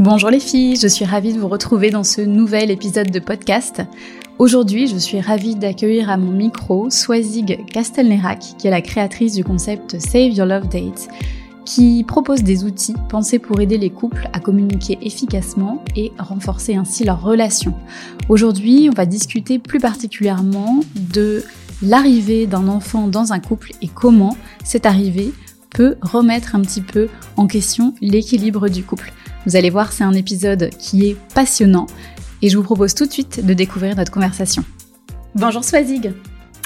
Bonjour les filles, je suis ravie de vous retrouver dans ce nouvel épisode de podcast. Aujourd'hui, je suis ravie d'accueillir à mon micro Swazig Castelnerac, qui est la créatrice du concept Save Your Love Date, qui propose des outils pensés pour aider les couples à communiquer efficacement et renforcer ainsi leur relation. Aujourd'hui, on va discuter plus particulièrement de l'arrivée d'un enfant dans un couple et comment cette arrivée peut remettre un petit peu en question l'équilibre du couple. Vous allez voir, c'est un épisode qui est passionnant et je vous propose tout de suite de découvrir notre conversation. Bonjour Swazig.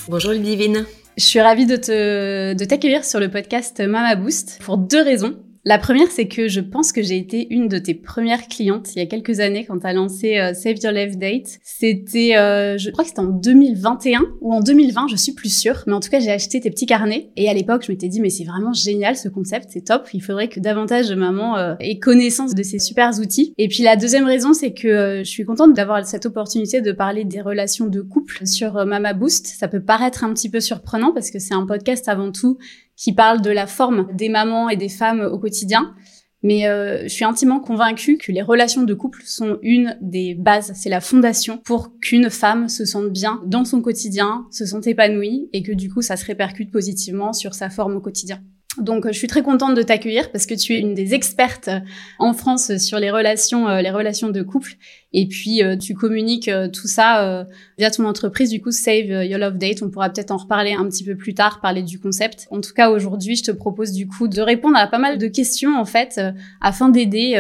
Bonjour Ludivine. Je suis ravie de te de t'accueillir sur le podcast Mama Boost pour deux raisons. La première, c'est que je pense que j'ai été une de tes premières clientes il y a quelques années quand tu as lancé euh, Save Your Life Date. C'était, euh, je crois que c'était en 2021 ou en 2020, je suis plus sûre. Mais en tout cas, j'ai acheté tes petits carnets et à l'époque, je m'étais dit, mais c'est vraiment génial ce concept, c'est top. Il faudrait que davantage de mamans euh, aient connaissance de ces super outils. Et puis la deuxième raison, c'est que je suis contente d'avoir cette opportunité de parler des relations de couple sur Mama Boost. Ça peut paraître un petit peu surprenant parce que c'est un podcast avant tout qui parle de la forme des mamans et des femmes au quotidien. Mais euh, je suis intimement convaincue que les relations de couple sont une des bases, c'est la fondation pour qu'une femme se sente bien dans son quotidien, se sente épanouie et que du coup ça se répercute positivement sur sa forme au quotidien. Donc, je suis très contente de t'accueillir parce que tu es une des expertes en France sur les relations, euh, les relations de couple. Et puis, euh, tu communiques euh, tout ça via ton entreprise. Du coup, Save Your Love Date. On pourra peut-être en reparler un petit peu plus tard, parler du concept. En tout cas, aujourd'hui, je te propose du coup de répondre à pas mal de questions en fait, afin d'aider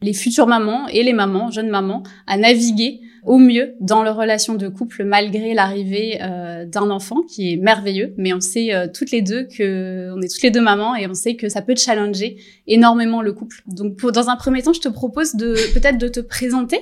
les futures mamans et les mamans, jeunes mamans, à naviguer au mieux dans leur relation de couple malgré l'arrivée euh, d'un enfant qui est merveilleux. Mais on sait euh, toutes les deux que on est toutes les deux mamans et on sait que ça peut challenger énormément le couple. Donc pour, dans un premier temps, je te propose de peut-être de te présenter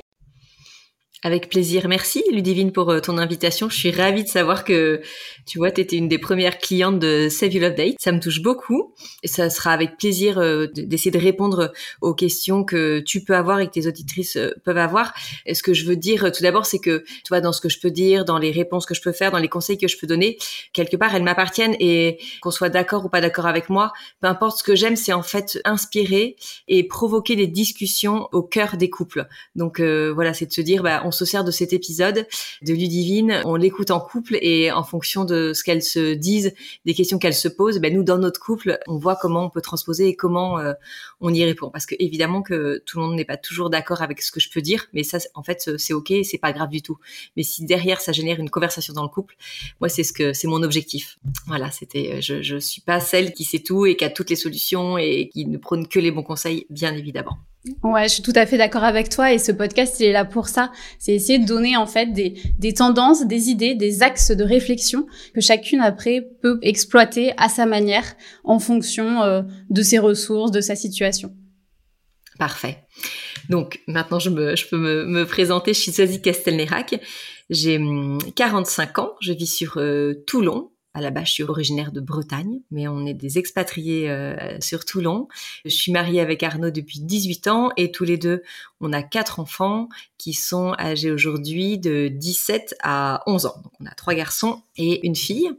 avec plaisir. Merci Ludivine pour euh, ton invitation. Je suis ravie de savoir que tu vois, tu étais une des premières clientes de Save You Love Date. Ça me touche beaucoup et ça sera avec plaisir euh, d'essayer de répondre aux questions que tu peux avoir et que tes auditrices euh, peuvent avoir. Et ce que je veux dire tout d'abord, c'est que tu vois, dans ce que je peux dire, dans les réponses que je peux faire, dans les conseils que je peux donner, quelque part, elles m'appartiennent et qu'on soit d'accord ou pas d'accord avec moi, peu importe ce que j'aime, c'est en fait inspirer et provoquer des discussions au cœur des couples. Donc voilà, c'est de se dire, bah, on se sert de cet épisode de Ludivine, on l'écoute en couple et en fonction de ce qu'elles se disent, des questions qu'elles se posent, ben nous dans notre couple, on voit comment on peut transposer et comment euh, on y répond. Parce que évidemment que tout le monde n'est pas toujours d'accord avec ce que je peux dire, mais ça en fait c'est ok, c'est pas grave du tout. Mais si derrière ça génère une conversation dans le couple, moi c'est ce que c'est mon objectif. Voilà, c'était je je suis pas celle qui sait tout et qui a toutes les solutions et qui ne prône que les bons conseils, bien évidemment. Ouais, je suis tout à fait d'accord avec toi et ce podcast, il est là pour ça. C'est essayer de donner en fait des, des tendances, des idées, des axes de réflexion que chacune après peut exploiter à sa manière en fonction euh, de ses ressources, de sa situation. Parfait. Donc maintenant, je, me, je peux me, me présenter. Je suis Sosie Castelnerac. J'ai 45 hum, ans. Je vis sur euh, Toulon, à la base, je suis originaire de Bretagne, mais on est des expatriés euh, sur Toulon. Je suis mariée avec Arnaud depuis 18 ans et tous les deux, on a quatre enfants qui sont âgés aujourd'hui de 17 à 11 ans. Donc on a trois garçons et une fille.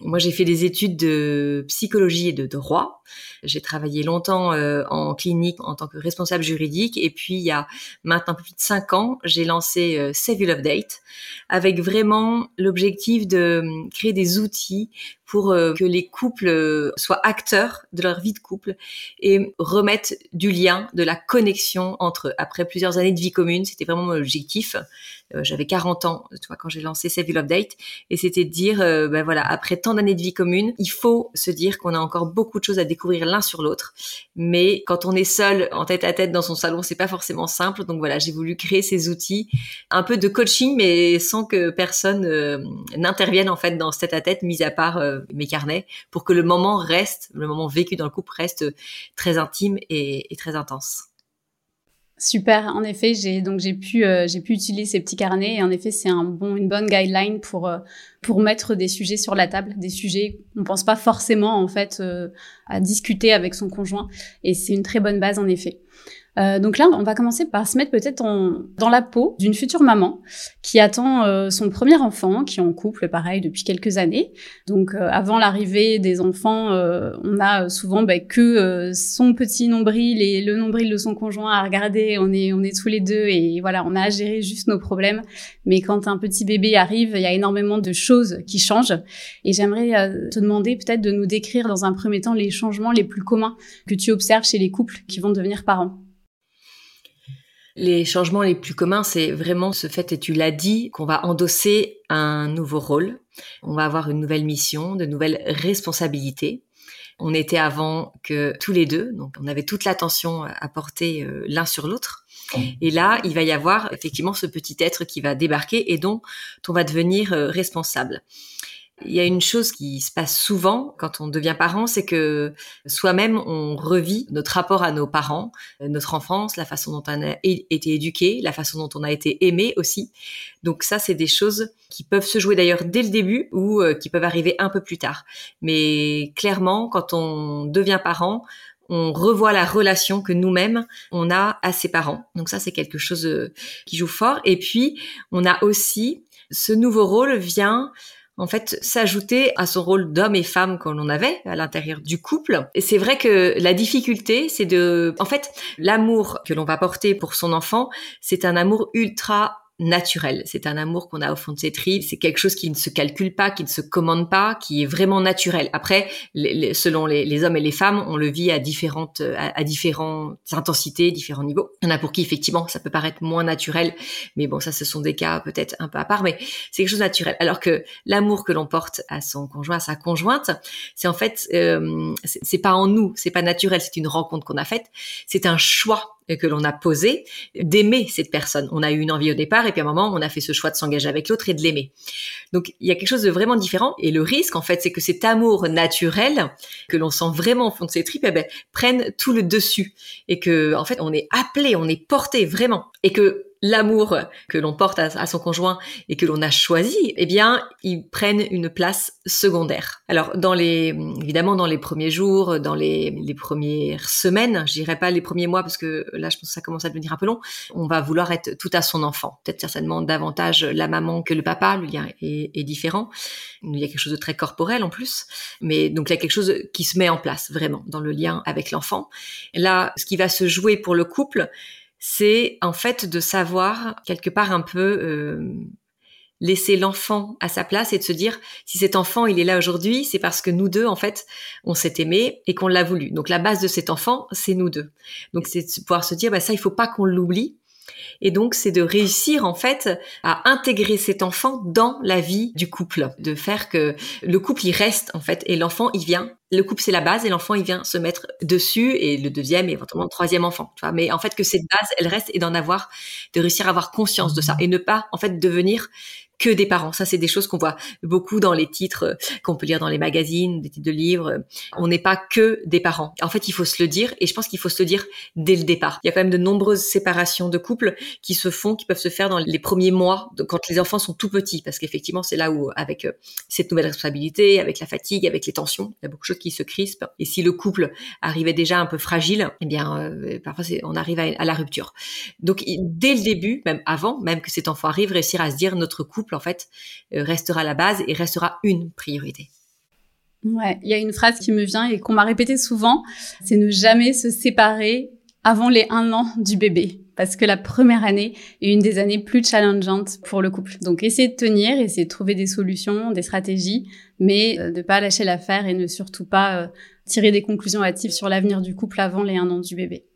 Moi, j'ai fait des études de psychologie et de droit. J'ai travaillé longtemps euh, en clinique en tant que responsable juridique. Et puis, il y a maintenant plus de cinq ans, j'ai lancé euh, Save Love Date avec vraiment l'objectif de euh, créer des outils pour euh, que les couples euh, soient acteurs de leur vie de couple et remettent du lien, de la connexion entre eux. Après plusieurs années de vie commune, c'était vraiment mon objectif. Euh, j'avais 40 ans, tu vois, quand j'ai lancé Save Love Date, et c'était de dire, ben voilà, après tant d'années de vie commune, il faut se dire qu'on a encore beaucoup de choses à découvrir l'un sur l'autre. Mais quand on est seul, en tête à tête dans son salon, c'est pas forcément simple. Donc voilà, j'ai voulu créer ces outils, un peu de coaching, mais sans que personne n'intervienne en fait dans ce tête à tête, mis à part mes carnets pour que le moment reste, le moment vécu dans le couple reste très intime et, très intense. Super. En effet, j'ai donc j'ai pu euh, j'ai pu utiliser ces petits carnets et en effet c'est un bon une bonne guideline pour euh, pour mettre des sujets sur la table, des sujets qu'on pense pas forcément en fait euh, à discuter avec son conjoint et c'est une très bonne base en effet. Euh, donc là, on va commencer par se mettre peut-être dans la peau d'une future maman qui attend euh, son premier enfant, qui est en couple, pareil, depuis quelques années. Donc euh, avant l'arrivée des enfants, on a souvent bah, que son petit nombril et le nombril de son conjoint à regarder. On est, on est tous les deux et voilà, on a à gérer juste nos problèmes. Mais quand un petit bébé arrive, il y a énormément de choses qui changent. Et j'aimerais te demander peut-être de nous décrire dans un premier temps les changements les plus communs que tu observes chez les couples qui vont devenir parents. Les changements les plus communs, c'est vraiment ce fait, et tu l'as dit, qu'on va endosser un nouveau rôle. On va avoir une nouvelle mission, de nouvelles responsabilités. On était avant que tous les deux, donc on avait toute l'attention à porter euh, l'un sur l'autre. Et là, il va y avoir effectivement ce petit être qui va débarquer et dont on va devenir euh, responsable. Il y a une chose qui se passe souvent quand on devient parent, c'est que soi-même, on revit notre rapport à nos parents, notre enfance, la façon dont on a été éduqué, la façon dont on a été aimé aussi. Donc ça, c'est des choses qui peuvent se jouer d'ailleurs dès le début ou euh, qui peuvent arriver un peu plus tard. Mais clairement, quand on devient parent, on revoit la relation que nous-mêmes on a à ses parents. Donc ça, c'est quelque chose euh, qui joue fort. Et puis, on a aussi ce nouveau rôle vient en fait s'ajouter à son rôle d'homme et femme qu'on l'on avait à l'intérieur du couple. Et c'est vrai que la difficulté, c'est de, en fait, l'amour que l'on va porter pour son enfant, c'est un amour ultra naturel. C'est un amour qu'on a au fond de ses tripes. C'est quelque chose qui ne se calcule pas, qui ne se commande pas, qui est vraiment naturel. Après, selon les, hommes et les femmes, on le vit à différentes, à, différentes intensités, différents niveaux. Il y en a pour qui effectivement ça peut paraître moins naturel, mais bon, ça ce sont des cas peut-être un peu à part, mais c'est quelque chose de naturel. Alors que l'amour que l'on porte à son conjoint, à sa conjointe, c'est en fait, euh, c'est pas en nous, c'est pas naturel, c'est une rencontre qu'on a faite, c'est un choix que l'on a posé d'aimer cette personne. On a eu une envie au départ et puis à un moment, on a fait ce choix de s'engager avec l'autre et de l'aimer. Donc il y a quelque chose de vraiment différent et le risque en fait, c'est que cet amour naturel que l'on sent vraiment au fond de ses tripes, eh ben, prenne tout le dessus et que en fait, on est appelé, on est porté vraiment et que l'amour que l'on porte à, son conjoint et que l'on a choisi, eh bien, ils prennent une place secondaire. Alors, dans les, évidemment, dans les premiers jours, dans les, premières semaines, je pas les premiers mois parce que là, je pense que ça commence à devenir un peu long, on va vouloir être tout à son enfant. Peut-être certainement davantage la maman que le papa, le lien est, est différent. Il y a quelque chose de très corporel en plus, mais donc il y a quelque chose qui se met en place vraiment dans le lien avec l'enfant. Là, ce qui va se jouer pour le couple, c'est en fait de savoir quelque part un peu euh, laisser l'enfant à sa place et de se dire si cet enfant il est là aujourd'hui, c'est parce que nous deux en fait on s'est aimé et qu'on l'a voulu. Donc la base de cet enfant, c'est nous deux. Donc c'est de pouvoir se dire bah ça il faut pas qu'on l'oublie et donc, c'est de réussir en fait à intégrer cet enfant dans la vie du couple, de faire que le couple il reste en fait et l'enfant il vient. Le couple c'est la base et l'enfant il vient se mettre dessus et le deuxième et éventuellement le troisième enfant. Tu vois, mais en fait que cette base elle reste et d'en avoir, de réussir à avoir conscience de ça et ne pas en fait devenir que des parents. Ça, c'est des choses qu'on voit beaucoup dans les titres euh, qu'on peut lire dans les magazines, des titres de livres. On n'est pas que des parents. En fait, il faut se le dire, et je pense qu'il faut se le dire dès le départ. Il y a quand même de nombreuses séparations de couples qui se font, qui peuvent se faire dans les premiers mois, quand les enfants sont tout petits, parce qu'effectivement, c'est là où, avec euh, cette nouvelle responsabilité, avec la fatigue, avec les tensions, il y a beaucoup de choses qui se crispent. Et si le couple arrivait déjà un peu fragile, eh bien, euh, parfois, on arrive à, la rupture. Donc, dès le début, même avant, même que cet enfant arrive, réussir à se dire notre couple en fait, euh, restera la base et restera une priorité. Ouais, il y a une phrase qui me vient et qu'on m'a répétée souvent, c'est ne jamais se séparer avant les un an du bébé. Parce que la première année est une des années plus challengeantes pour le couple. Donc, essayez de tenir, essayez de trouver des solutions, des stratégies, mais euh, de ne pas lâcher l'affaire et ne surtout pas euh, tirer des conclusions hâtives sur l'avenir du couple avant les un an du bébé.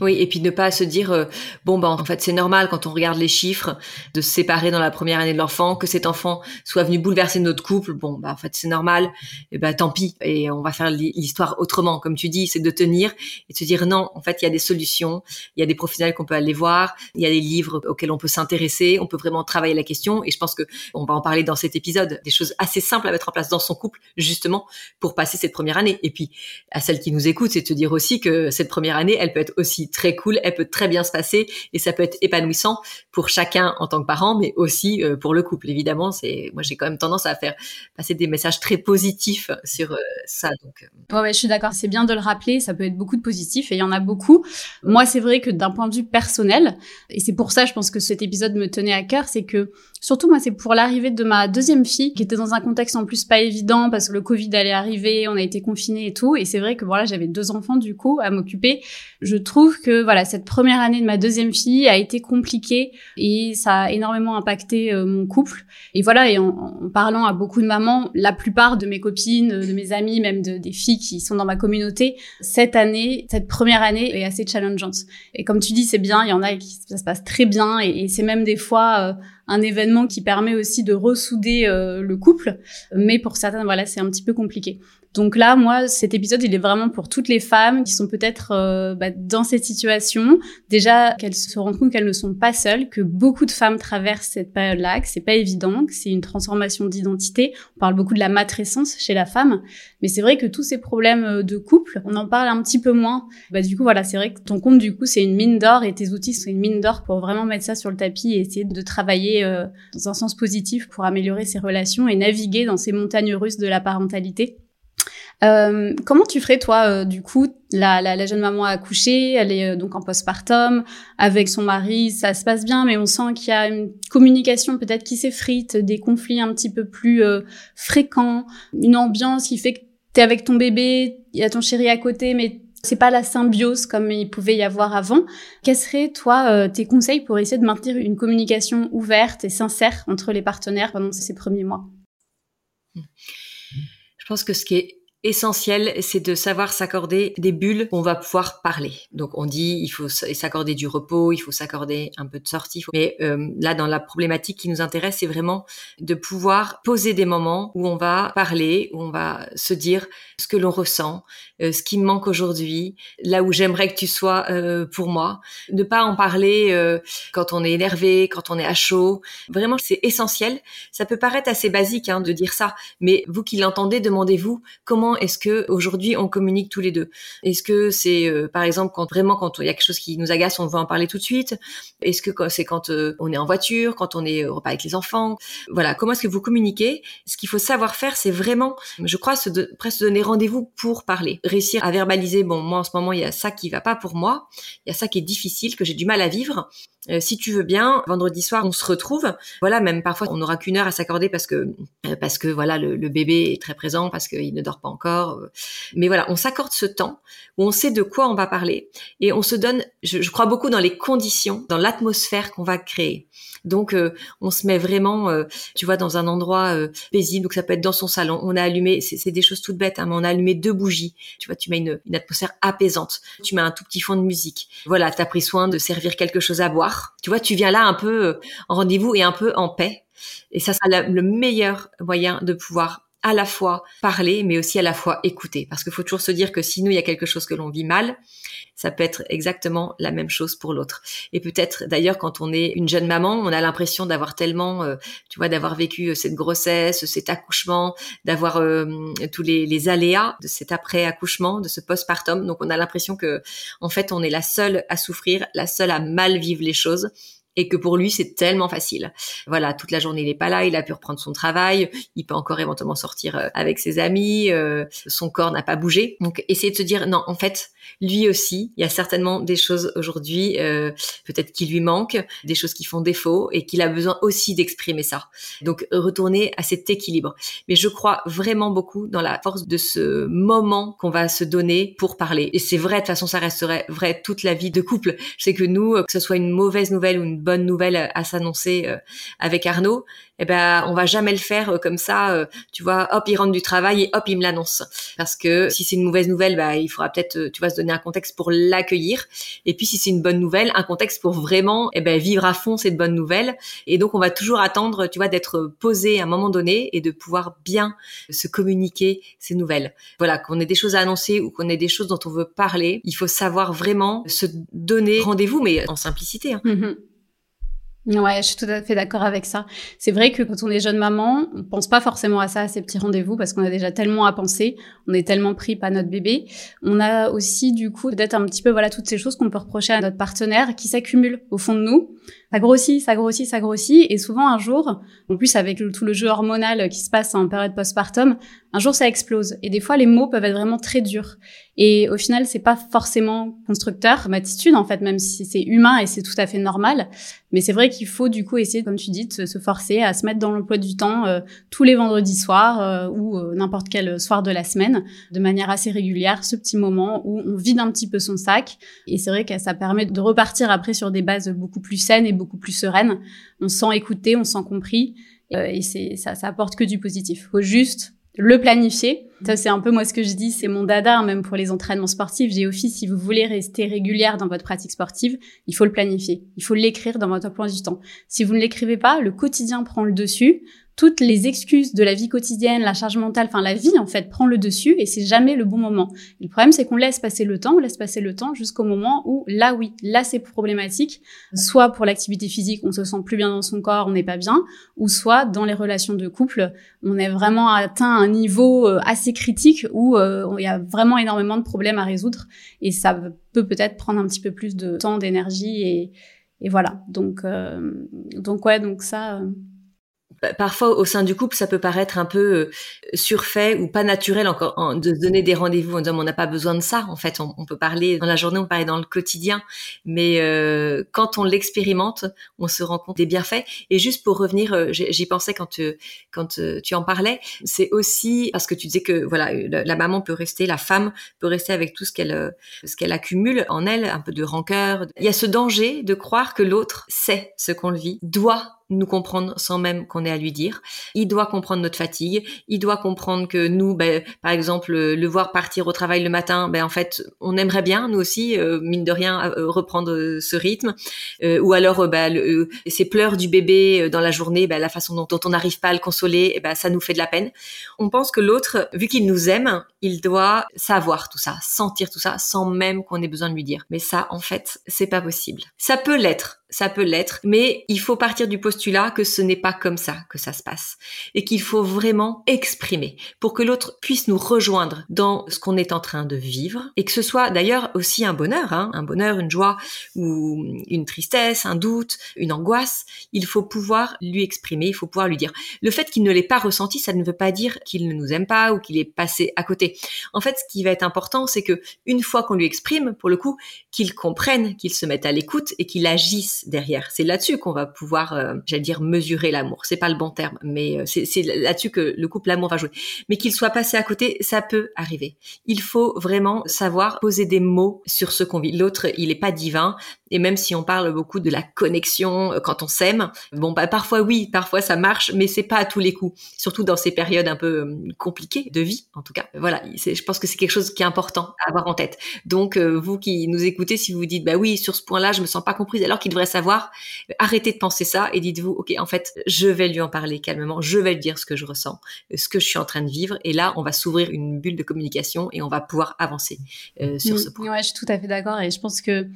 Oui, et puis ne pas se dire euh, bon ben en fait c'est normal quand on regarde les chiffres de se séparer dans la première année de l'enfant que cet enfant soit venu bouleverser notre couple. Bon ben en fait c'est normal. Et ben tant pis. Et on va faire l'histoire autrement. Comme tu dis, c'est de tenir et de se dire non, en fait il y a des solutions, il y a des professionnels qu'on peut aller voir, il y a des livres auxquels on peut s'intéresser, on peut vraiment travailler la question. Et je pense que on va en parler dans cet épisode, des choses assez simples à mettre en place dans son couple justement pour passer cette première année. Et puis à celle qui nous écoute, c'est de se dire aussi que cette première année, elle peut être aussi très cool, elle peut très bien se passer et ça peut être épanouissant pour chacun en tant que parent, mais aussi euh, pour le couple. Évidemment, c'est moi j'ai quand même tendance à faire passer des messages très positifs sur euh, ça. Donc, ouais, ouais, je suis d'accord. C'est bien de le rappeler. Ça peut être beaucoup de positifs et il y en a beaucoup. Moi, c'est vrai que d'un point de vue personnel, et c'est pour ça, je pense que cet épisode me tenait à cœur, c'est que surtout moi, c'est pour l'arrivée de ma deuxième fille qui était dans un contexte en plus pas évident parce que le Covid allait arriver, on a été confinés et tout. Et c'est vrai que voilà, j'avais deux enfants du coup à m'occuper. Je trouve que voilà, cette première année de ma deuxième fille a été compliquée et ça a énormément impacté euh, mon couple. Et voilà, et en, parlant à beaucoup de mamans, la plupart de mes copines, de mes amis, même de, des filles qui sont dans ma communauté, cette année, cette première année est assez challengeante. Et comme tu dis, c'est bien, il y en a qui ça se passe très bien et, et c'est même des fois euh, un événement qui permet aussi de ressouder euh, le couple. Mais pour certaines, voilà, c'est un petit peu compliqué. Donc là, moi, cet épisode, il est vraiment pour toutes les femmes qui sont peut-être euh, bah, dans cette situation. Déjà, qu'elles se rendent compte qu'elles ne sont pas seules, que beaucoup de femmes traversent cette période-là, que c'est pas évident, que c'est une transformation d'identité. On parle beaucoup de la matrescence chez la femme, mais c'est vrai que tous ces problèmes euh, de couple, on en parle un petit peu moins. Bah du coup, voilà, c'est vrai que ton compte, du coup, c'est une mine d'or et tes outils sont une mine d'or pour vraiment mettre ça sur le tapis et essayer de travailler euh, dans un sens positif pour améliorer ses relations et naviguer dans ces montagnes russes de la parentalité. Euh, comment tu ferais toi euh, du coup la, la, la, jeune maman a accouché, elle est euh, donc en postpartum avec son mari, ça se passe bien, mais on sent qu'il y a une communication peut-être qui s'effrite, des conflits un petit peu plus fréquents, une ambiance qui fait que t'es avec ton bébé, il y a ton chéri à côté, mais c'est pas la symbiose comme il pouvait y avoir avant. Quels seraient, toi, tes conseils pour essayer de maintenir une communication ouverte et sincère entre les partenaires pendant ces premiers mois? Je pense que ce qui est essentiel, c'est de savoir s'accorder des bulles où on va pouvoir parler. Donc on dit il faut s'accorder du repos, il faut s'accorder un peu de sortie. Mais euh, là, dans la problématique qui nous intéresse, c'est vraiment de pouvoir poser des moments où on va parler, où on va se dire ce que l'on ressent, euh, ce qui me manque aujourd'hui, là où j'aimerais que tu sois euh, pour moi. Ne pas en parler euh, quand on est énervé, quand on est à chaud. Vraiment, c'est essentiel. Ça peut paraître assez basique hein, de dire ça, mais vous qui l'entendez, demandez-vous comment est-ce que aujourd'hui on communique tous les deux? Est-ce que c'est par exemple quand vraiment quand il y a quelque chose qui nous agace, on veut en parler tout de suite? Est-ce que c'est quand on est en voiture, quand on est au repas avec les enfants? Voilà, comment est-ce que vous communiquez? Ce qu'il faut savoir faire, c'est vraiment, je crois, se presque se donner rendez-vous pour parler réussir à verbaliser, bon, moi en ce moment, il y a ça qui va pas pour moi, il y a ça qui est difficile, que j'ai du mal à vivre. Euh, si tu veux bien, vendredi soir, on se retrouve. Voilà, même parfois, on n'aura qu'une heure à s'accorder parce que euh, parce que voilà, le, bébé est très présent, parce qu'il ne dort pas encore. Euh. Mais voilà, on s'accorde ce temps où on sait de quoi on va parler et on se donne. Je, je crois beaucoup dans les conditions, dans l'atmosphère qu'on va créer. Donc, on se met vraiment, tu vois, dans un endroit paisible. Donc, ça peut être dans son salon. On a allumé, c'est des choses toutes bêtes, hein, mais on a allumé deux bougies. Tu vois, tu mets une, une atmosphère apaisante. Tu mets un tout petit fond de musique. Voilà, tu as pris soin de servir quelque chose à boire tu vois, tu viens là un peu euh, en rendez-vous et un peu en paix. Et ça sera le meilleur moyen de pouvoir à la fois parler, mais aussi à la fois écouter. Parce qu'il faut toujours se dire que si nous, il y a quelque chose que l'on vit mal, ça peut être exactement la même chose pour l'autre. Et peut-être d'ailleurs quand on est une jeune maman, on a l'impression d'avoir tellement, euh, tu vois, d'avoir vécu euh, cette grossesse, cet accouchement, d'avoir tous les, les, aléas de cet après-accouchement, de ce postpartum. Donc on a l'impression que en fait on est la seule à souffrir, la seule à mal vivre les choses et que pour lui c'est tellement facile. Voilà, toute la journée il n'est pas là, il a pu reprendre son travail, il peut encore éventuellement sortir euh, avec ses amis, euh, son corps n'a pas bougé. Donc essayer de se dire non, en fait, lui aussi, il y a certainement des choses aujourd'hui euh, peut-être qui lui manquent, des choses qui font défaut et qu'il a besoin aussi d'exprimer ça. Donc retourner à cet équilibre. Mais je crois vraiment beaucoup dans la force de ce moment qu'on va se donner pour parler. Et c'est vrai, de toute façon ça resterait vrai toute la vie de couple. Je sais que nous, que ce soit une mauvaise nouvelle ou une bonne nouvelle à s'annoncer euh, avec Arnaud, eh ben on va jamais le faire euh, comme ça. Euh, tu vois, hop, il rentre du travail et hop, il me l'annonce. Parce que si c'est une mauvaise nouvelle, bah il faudra peut-être, tu vas se donner un contexte pour l'accueillir. Et puis si c'est une bonne nouvelle, un contexte pour vraiment, eh ben vivre à fond cette bonne nouvelle. Et donc on va toujours attendre, tu vois, d'être posé à un moment donné et de pouvoir bien se communiquer ces nouvelles. Voilà, qu'on ait des choses à annoncer ou qu'on ait des choses dont on veut parler, il faut savoir vraiment se donner rendez-vous, mais en simplicité. Hein. Mm-hmm. Ouais, je suis tout à fait d'accord avec ça. C'est vrai que quand on est jeune maman, on pense pas forcément à ça, à ces petits rendez-vous, parce qu'on a déjà tellement à penser, on est tellement pris par notre bébé. On a aussi, du coup, peut-être un petit peu, voilà, toutes ces choses qu'on peut reprocher à notre partenaire qui s'accumulent au fond de nous. Ça grossit, ça grossit, ça grossit, et souvent un jour, en plus avec tout le jeu hormonal qui se passe en période postpartum, un jour ça explose. Et des fois, les mots peuvent être vraiment très durs. Et au final, c'est pas forcément constructeur comme attitude, en fait, même si c'est humain et c'est tout à fait normal. Mais c'est vrai qu'il faut du coup essayer, comme tu dis, de se forcer à se mettre dans l'emploi du temps euh, tous les vendredis soirs euh, ou euh, n'importe quel soir de la semaine, de manière assez régulière, ce petit moment où on vide un petit peu son sac. Et c'est vrai que ça permet de repartir après sur des bases beaucoup plus saines et plus sereines. On se sent écouté, on se sent compris. et c'est ça, ça apporte que du positif. Faut juste le planifier. Ça, c'est un peu moi ce que je dis, c'est mon dada, hein, même pour les entraînements sportifs. J'ai office, si vous voulez rester régulière dans votre pratique sportive, il faut le planifier. Il faut l'écrire dans votre plan du temps. Si vous ne l'écrivez pas, le quotidien prend le dessus toutes les excuses de la vie quotidienne, la charge mentale, enfin la vie en fait prend le dessus et c'est jamais le bon moment. le problème c'est qu'on laisse passer le temps, on laisse passer le temps jusqu'au moment où là oui, là c'est problématique, soit pour l'activité physique, on se sent plus bien dans son corps, on n'est pas bien, ou soit dans les relations de couple, on est vraiment atteint un niveau euh, assez critique où euh, il y a vraiment énormément de problèmes à résoudre et ça peut peut-être prendre un petit peu plus de temps, d'énergie et, et voilà. Donc euh, donc ouais, donc ça parfois au sein du couple, ça peut paraître un peu euh, surfait ou pas naturel encore de se donner des rendez-vous en disant on n'a pas besoin de ça. En fait, on, peut parler dans la journée, on parler dans le quotidien, mais euh, quand on l'expérimente, on se rend compte des bienfaits. Et juste pour revenir, euh, j'y pensais quand tu, quand tu en parlais, c'est aussi parce que tu disais que voilà, la, maman peut rester, la femme peut rester avec tout ce qu'elle ce qu'elle accumule en elle, un peu de rancœur. Il y a ce danger de croire que l'autre sait ce qu'on vit, doit nous comprendre sans même qu'on ait à lui dire. Il doit comprendre notre fatigue. Il doit comprendre que nous, ben, par exemple, le voir partir au travail le matin, ben en fait, on aimerait bien nous aussi, euh, mine de rien, euh, reprendre ce rythme. Euh, ou alors, ben, ces pleurs du bébé dans la journée, ben, la façon dont, on n'arrive pas à le consoler, ben, ça nous fait de la peine. On pense que l'autre, vu qu'il nous aime, il doit savoir tout ça, sentir tout ça, sans même qu'on ait besoin de lui dire. Mais ça, en fait, c'est pas possible. Ça peut l'être ça peut l'être, mais il faut partir du postulat que ce n'est pas comme ça que ça se passe et qu'il faut vraiment exprimer pour que l'autre puisse nous rejoindre dans ce qu'on est en train de vivre et que ce soit d'ailleurs aussi un bonheur, hein, un bonheur, une joie ou une tristesse, un doute, une angoisse. Il faut pouvoir lui exprimer, il faut pouvoir lui dire. Le fait qu'il ne l'ait pas ressenti, ça ne veut pas dire qu'il ne nous aime pas ou qu'il est passé à côté. En fait, ce qui va être important, c'est que une fois qu'on lui exprime, pour le coup, qu'il comprenne, qu'il se mette à l'écoute et qu'il agisse derrière. C'est là-dessus qu'on va pouvoir, euh, j'allais dire, mesurer l'amour. C'est pas le bon terme, mais euh, c'est là-dessus que le couple l'amour va jouer. Mais qu'il soit passé à côté, ça peut arriver. Il faut vraiment savoir poser des mots sur ce qu'on vit. L'autre, il est pas divin, et même si on parle beaucoup de la connexion euh, quand on s'aime, bon bah parfois oui, parfois ça marche, mais c'est pas à tous les coups. Surtout dans ces périodes un peu compliquées de vie, en tout cas. Voilà, je pense que c'est quelque chose qui est important à avoir en tête. Donc vous qui nous écoutez, si vous vous dites bah oui sur ce point-là, je me sens pas comprise, alors qu'il devrait savoir, arrêtez de penser ça et dites-vous, ok, en fait, je vais lui en parler calmement, je vais lui dire ce que je ressens, ce que je suis en train de vivre, et là, on va s'ouvrir une bulle de communication et on va pouvoir avancer euh, sur ce point. Ouais, je suis tout à fait d'accord et je pense que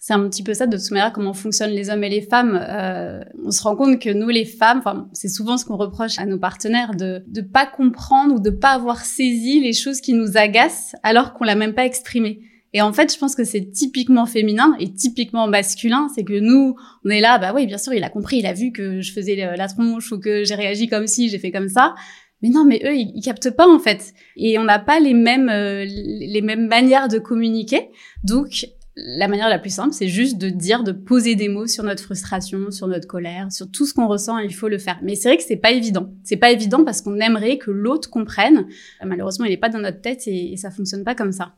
c'est un petit peu ça de toute manière comment fonctionnent les hommes et les femmes. Euh, on se rend compte que nous les femmes, enfin c'est souvent ce qu'on reproche à nos partenaires de de pas comprendre ou de pas avoir saisi les choses qui nous agacent alors qu'on l'a même pas exprimé. Et en fait, je pense que c'est typiquement féminin et typiquement masculin. C'est que nous, on est là, bah oui, bien sûr, il a compris, il a vu que je faisais la tronche ou que j'ai réagi comme si, j'ai fait comme ça. Mais non, mais eux, ils, captent pas en fait. Et on n'a pas les mêmes euh, les mêmes manières de communiquer. Donc, la manière la plus simple, c'est juste de dire, de poser des mots sur notre frustration, sur notre colère, sur tout ce qu'on ressent. Il faut le faire. Mais c'est vrai que c'est pas évident. C'est pas évident parce qu'on aimerait que l'autre comprenne. Malheureusement, il est pas dans notre tête et, et ça fonctionne pas comme ça.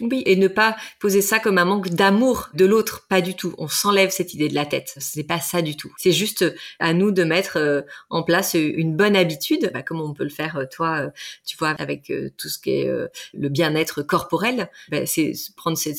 Oui, et ne pas poser ça comme un manque d'amour de l'autre, pas du tout. On s'enlève cette idée de la tête. C'est pas ça du tout. C'est juste à nous de mettre euh, en place une bonne habitude, bah, comme on peut le faire euh, toi, euh, tu vois, avec tout ce qui est le bien-être corporel? Bah, c'est prendre cette,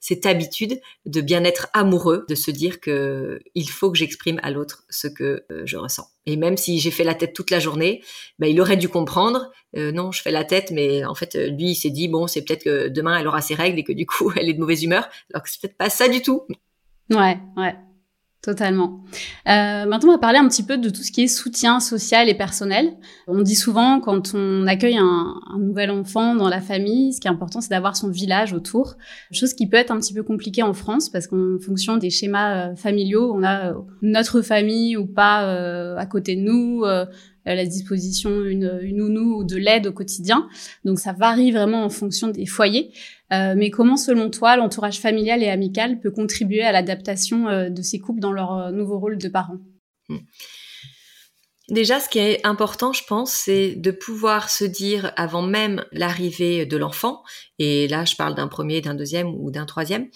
cette, habitude de bien-être amoureux, de se dire que il faut que j'exprime à l'autre ce que je ressens. Et même si j'ai fait la tête toute la journée, ben, il aurait dû comprendre. Euh, non, je fais la tête, mais en fait, lui, il s'est dit bon, c'est peut-être que demain elle aura ses règles et que du coup, elle est de mauvaise humeur, alors que c'est peut-être pas ça du tout. Ouais, ouais. Totalement. Euh, maintenant, on va parler un petit peu de tout ce qui est soutien social et personnel. On dit souvent, quand on accueille un, un nouvel enfant dans la famille, ce qui est important, c'est d'avoir son village autour. Chose qui peut être un petit peu compliquée en France, parce qu'en fonction des schémas euh, familiaux, on a euh, notre famille ou pas euh, à côté de nous, à la disposition une, une nounou ou de l'aide au quotidien. Donc ça varie vraiment en fonction des foyers. Euh, mais comment, selon toi, l'entourage familial et amical peut contribuer à l'adaptation euh, de ces couples dans leur euh, nouveau rôle de parents? Hmm. Déjà, ce qui est important, je pense, c'est de pouvoir se dire avant même l'arrivée de l'enfant, et là je parle d'un premier, d'un deuxième ou d'un troisième,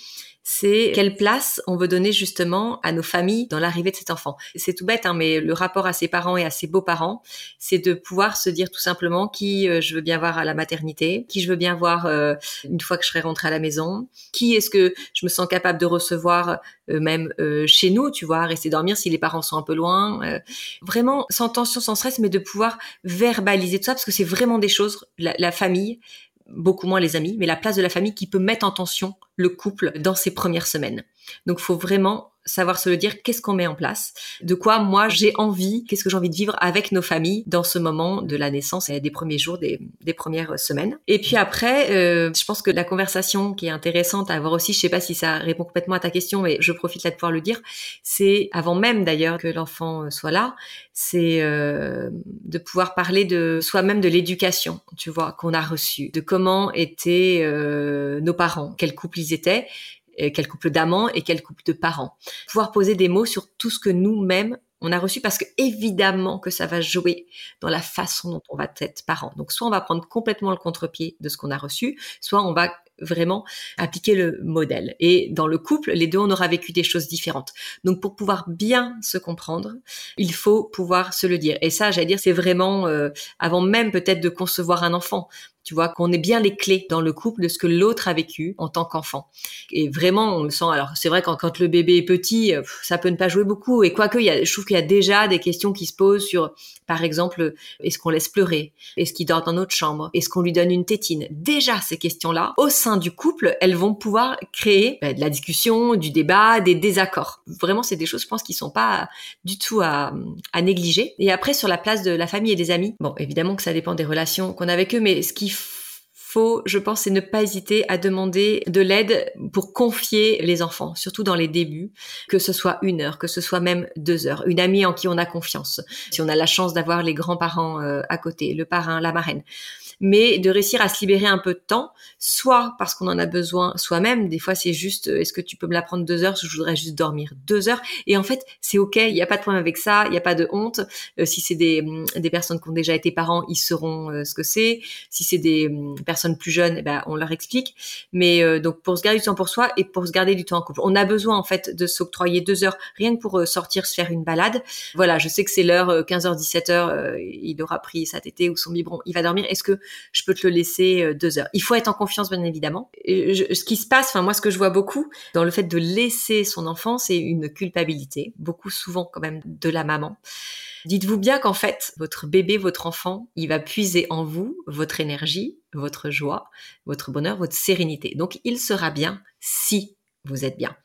c'est quelle place on veut donner justement à nos familles dans l'arrivée de cet enfant. C'est tout bête, hein, mais le rapport à ses parents et à ses beaux-parents, c'est de pouvoir se dire tout simplement qui euh, je veux bien voir à la maternité, qui je veux bien voir euh, une fois que je serai rentrée à la maison, qui est-ce que je me sens capable de recevoir euh, même chez nous, tu vois, rester dormir si les parents sont un peu loin. vraiment sans tension, sans stress, mais de pouvoir verbaliser tout ça, parce que c'est vraiment des choses, la famille, beaucoup moins les amis, mais la place de la famille qui peut mettre en tension le couple dans ses premières semaines. Donc, faut vraiment savoir se le dire, qu'est-ce qu'on met en place, de quoi moi j'ai envie, qu'est-ce que j'ai envie de vivre avec nos familles dans ce moment de la naissance et des premiers jours, des, des premières semaines. Et puis après, euh, je pense que la conversation qui est intéressante à avoir aussi, je sais pas si ça répond complètement à ta question, mais je profite là de pouvoir le dire, c'est avant même d'ailleurs que l'enfant soit là, c'est euh, de pouvoir parler de soi-même de l'éducation, tu vois, qu'on a reçue, de comment étaient euh, nos parents, quel couple ils étaient, quel couple d'amants et quel couple de parents. Pouvoir poser des mots sur tout ce que nous-mêmes on a reçu parce que évidemment que ça va jouer dans la façon dont on va être parent. Donc soit on va prendre complètement le contre-pied de ce qu'on a reçu, soit on va vraiment appliquer le modèle. Et dans le couple, les deux, on aura vécu des choses différentes. Donc pour pouvoir bien se comprendre, il faut pouvoir se le dire. Et ça, j'allais dire, c'est vraiment euh, avant même peut-être de concevoir un enfant tu vois, qu'on ait bien les clés dans le couple de ce que l'autre a vécu en tant qu'enfant. Et vraiment, on le sent. Alors, c'est vrai quand, quand le bébé est petit, euh, ça peut ne pas jouer beaucoup. Et quoique, il y a, je trouve qu'il y a déjà des questions qui se posent sur, par exemple, est-ce qu'on laisse pleurer? Est-ce qu'il dort dans notre chambre? Est-ce qu'on lui donne une tétine? Déjà, ces questions-là, au sein du couple, elles vont pouvoir créer bah, de la discussion, du débat, des désaccords. Vraiment, c'est des choses, je pense, qui sont pas du tout à, à négliger. Et après, sur la place de la famille et des amis, bon, évidemment que ça dépend des relations qu'on a avec eux, mais ce qui faut, je pense, c'est ne pas hésiter à demander de l'aide pour confier les enfants, surtout dans les débuts, que ce soit une heure, que ce soit même deux heures, une amie en qui on a confiance, si on a la chance d'avoir les grands-parents euh, à côté, le parrain, la marraine mais de réussir à se libérer un peu de temps, soit parce qu'on en a besoin soi-même. Des fois, c'est juste, euh, est-ce que tu peux me la prendre deux heures Je voudrais juste dormir deux heures. Et en fait, c'est ok. Il n'y a pas de problème avec ça. Il n'y a pas de honte. Euh, si c'est des, mm, des personnes qui ont déjà été parents, ils sauront euh, ce que c'est. Si c'est des mm, personnes plus jeunes, eh ben, on leur explique. Mais donc, pour se garder du temps pour soi et pour se garder du temps en couple, on a besoin en fait de s'octroyer deux heures rien que pour sortir, se faire une balade. Voilà, je sais que c'est l'heure 15h, 17h. il aura pris sa tétée ou son biberon. Il va dormir. Est-ce que je peux te le laisser euh, deux heures. Il faut être en confiance, bien évidemment. ce qui se passe, enfin moi, ce que je vois beaucoup dans le fait de laisser son enfant, c'est une culpabilité, beaucoup souvent quand même de la maman. Dites-vous bien qu'en fait, votre bébé, votre enfant, il va puiser en vous votre énergie, votre joie, votre bonheur, votre sérénité. Donc, il sera bien si vous êtes bien.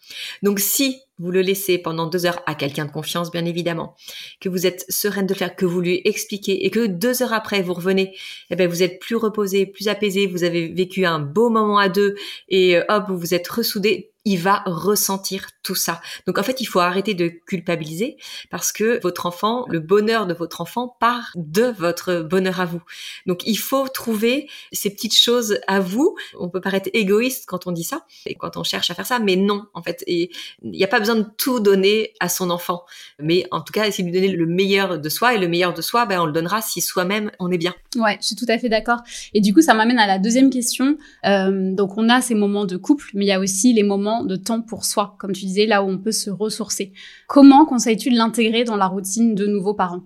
Donc, si vous le laissez pendant deux heures à quelqu'un de confiance, bien évidemment, que vous êtes sereine de faire, que vous lui expliquez et que deux heures après vous revenez, eh ben vous êtes plus reposé, plus apaisé, vous avez vécu un beau moment à deux et euh, hop, vous vous êtes ressoudé il va ressentir tout ça. Donc en fait, il faut arrêter de culpabiliser parce que votre enfant, le bonheur de votre enfant part de votre bonheur à vous. Donc il faut trouver ces petites choses à vous. On peut paraître égoïste quand on dit ça et quand on cherche à faire ça, mais non, en fait. Il n'y a pas besoin de tout donner à son enfant. Mais en tout cas, essayer de lui donner le meilleur de soi et le meilleur de soi, ben, on le donnera si soi-même on est bien. Ouais, je suis tout à fait d'accord. Et du coup, ça m'amène à la deuxième question. Euh, donc on a ces moments de couple, mais il y a aussi les moments de temps pour soi, comme tu disais, là où on peut se ressourcer. Comment conseilles-tu de l'intégrer dans la routine de nouveaux parents?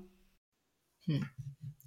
Hmm.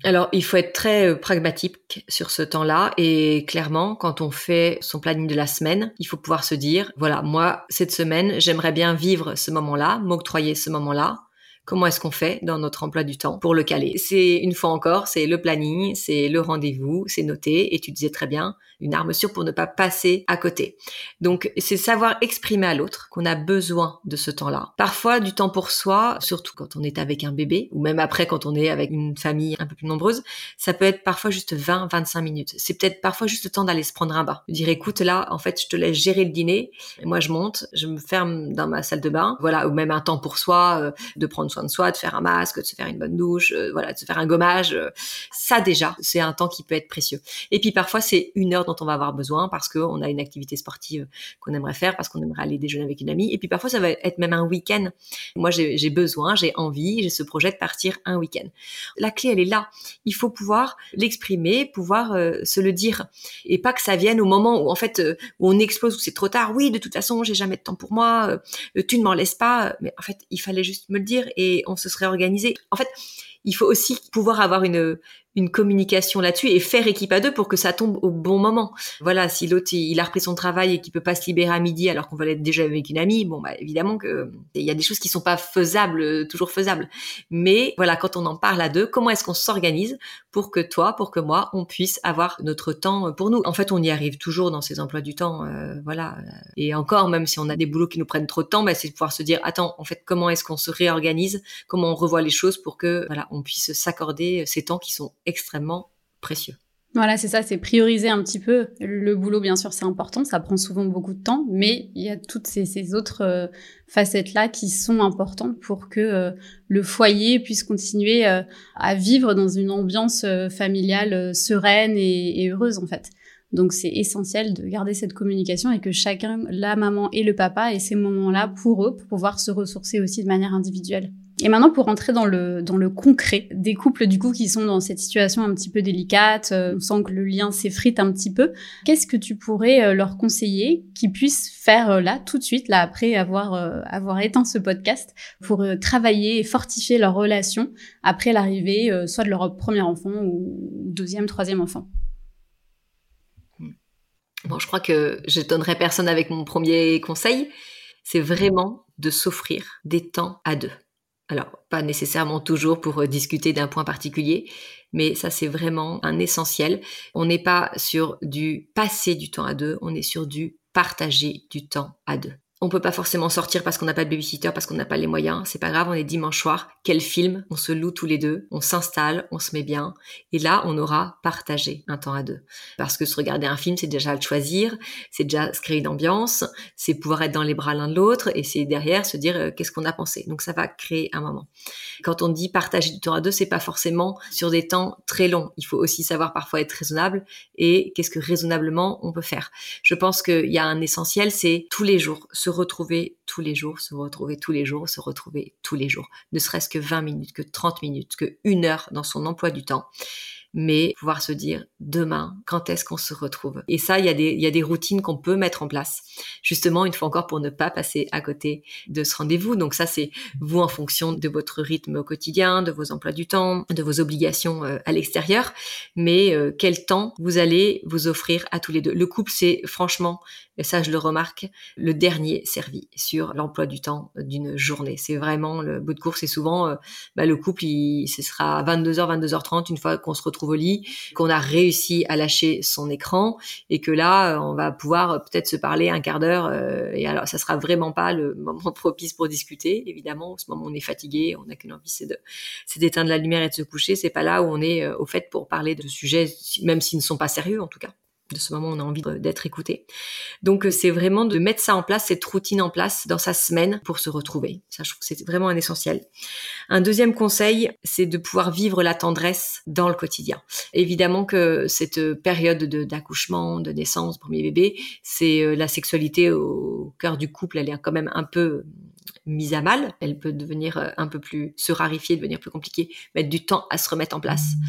Alors, il faut être très euh, pragmatique sur ce temps-là et clairement, quand on fait son planning de la semaine, il faut pouvoir se dire, voilà, moi, cette semaine, j'aimerais bien vivre ce moment-là, m'octroyer ce moment-là. Comment est-ce qu'on fait dans notre emploi du temps pour le caler? C'est une fois encore, c'est le planning, c'est le rendez-vous, c'est noté et tu disais très bien, une arme sûre pour ne pas passer à côté. Donc c'est savoir exprimer à l'autre qu'on a besoin de ce temps-là. Parfois du temps pour soi, surtout quand on est avec un bébé ou même après quand on est avec une famille un peu plus nombreuse, ça peut être parfois juste 20 25 minutes. C'est peut-être parfois juste le temps d'aller se prendre un bain. Dire écoute là en fait je te laisse gérer le dîner moi je monte, je me ferme dans ma salle de bain. Voilà ou même un temps pour soi euh, de prendre soin de soi, de faire un masque, de se faire une bonne douche, euh, voilà, de se faire un gommage. Euh. ça déjà, c'est un temps qui peut être précieux. Et puis parfois c'est une heure dont on va avoir besoin parce qu'on a une activité sportive qu'on aimerait faire, parce qu'on aimerait aller déjeuner avec une amie. Et puis parfois, ça va être même un week-end. Moi, j'ai besoin, j'ai envie, j'ai ce projet de partir un week-end. La clé, elle est là. Il faut pouvoir l'exprimer, pouvoir euh, se le dire. Et pas que ça vienne au moment où, en fait, euh, où on explose, où c'est trop tard. Oui, de toute façon, j'ai jamais de temps pour moi. Euh, tu ne m'en laisses pas. Mais en fait, il fallait juste me le dire et on se serait organisé. En fait, il faut aussi pouvoir avoir une, une communication là-dessus et faire équipe à deux pour que ça tombe au bon moment. Voilà, si l'autre il a repris son travail et qu'il peut pas se libérer à midi alors qu'on va l'être déjà avec une amie, bon bah évidemment que il y a des choses qui sont pas faisables, toujours faisables. Mais voilà, quand on en parle à deux, comment est-ce qu'on s'organise pour que toi, pour que moi, on puisse avoir notre temps pour nous? En fait, on y arrive toujours dans ces emplois du temps, euh, voilà. Et encore, même si on a des boulots qui nous prennent trop de temps, bah, c'est de pouvoir se dire, attends, en fait, comment est-ce qu'on se réorganise, comment on revoit les choses pour que voilà, on puisse s'accorder ces temps qui sont extrêmement précieux. Voilà, c'est ça, c'est prioriser un petit peu. Le boulot, bien sûr, c'est important, ça prend souvent beaucoup de temps, mais il y a toutes ces, autres euh, facettes-là qui sont importantes pour que euh, le foyer puisse continuer euh, à vivre dans une ambiance familiale sereine et, et, heureuse, en fait. Donc, c'est essentiel de garder cette communication et que chacun, la maman et le papa, aient ces moments-là pour eux, pour pouvoir se ressourcer aussi de manière individuelle. Et maintenant, pour rentrer dans le, concret des couples, du coup, qui sont dans cette situation un petit peu délicate, euh, on sent que le lien s'effrite un petit peu, qu'est-ce que tu pourrais euh, leur conseiller qu'ils puissent faire euh, là, tout de suite, là, après avoir, avoir éteint ce podcast, pour travailler et fortifier leur relation après l'arrivée, soit de leur premier enfant ou deuxième, troisième enfant? Bon, je crois que je donnerai personne avec mon premier conseil. C'est vraiment de s'offrir des temps à deux. Alors, pas nécessairement toujours pour euh, discuter d'un point particulier, mais ça c'est vraiment un essentiel. On n'est pas sur du passer du temps à deux, on est sur du partager du temps à deux on peut pas forcément sortir parce qu'on n'a pas de babysitter, parce qu'on n'a pas les moyens. C'est pas grave, on est dimanche soir. Quel film? On se loue tous les deux, on s'installe, on se met bien. Et là, on aura partagé un temps à deux. Parce que se regarder un film, c'est déjà le choisir, c'est déjà se créer une ambiance, c'est pouvoir être dans les bras l'un de l'autre, et c'est derrière se dire euh, qu'est-ce qu'on a pensé. Donc ça va créer un moment. Quand on dit partager du temps à deux, c'est pas forcément sur des temps très longs. Il faut aussi savoir parfois être raisonnable et qu'est-ce que raisonnablement on peut faire. Je pense qu'il y a un essentiel, c'est tous les jours retrouver tous les jours, se retrouver tous les jours, se retrouver tous les jours. Ne serait-ce que 20 minutes, que 30 minutes, que une heure dans son emploi du temps mais pouvoir se dire demain, quand est-ce qu'on se retrouve? Et ça, il y, a des, il y a des routines qu'on peut mettre en place, justement, une fois encore, pour ne pas passer à côté de ce rendez-vous. Donc ça, c'est vous en fonction de votre rythme au quotidien, de vos emplois du temps, de vos obligations euh, à l'extérieur, mais euh, quel temps vous allez vous offrir à tous les deux? Le couple, c'est franchement, et ça je le remarque, le dernier servi sur l'emploi du temps d'une journée. C'est vraiment le bout de course. Et souvent, euh, bah, le couple, il, ce sera 22h, 22h30 une fois qu'on se retrouve au lit, qu'on a réussi à lâcher son écran et que là, euh, on va pouvoir euh, peut-être se parler un quart d'heure. Euh, et alors, ça sera vraiment pas le moment propice pour discuter. Évidemment, au ce moment on est fatigué, on n'a qu'une envie, c'est de, c'est d'éteindre la lumière et de se coucher. C'est pas là où on est au fait pour parler de sujets, même s'ils ne sont pas sérieux en tout cas de ce moment où on a envie d'être écouté. Donc euh, c'est vraiment de mettre ça en place, cette routine en place dans sa semaine pour se retrouver. Ça, je trouve que c'est vraiment un essentiel. Un deuxième conseil, c'est de pouvoir vivre la tendresse dans le quotidien. Évidemment que cette période d'accouchement, de, naissance, premier bébé, c'est euh, la sexualité au cœur du couple, elle est quand même un peu mise à mal. Elle peut devenir euh, un peu plus se rarifier, devenir plus compliquée, mettre du temps à se remettre en place. Mmh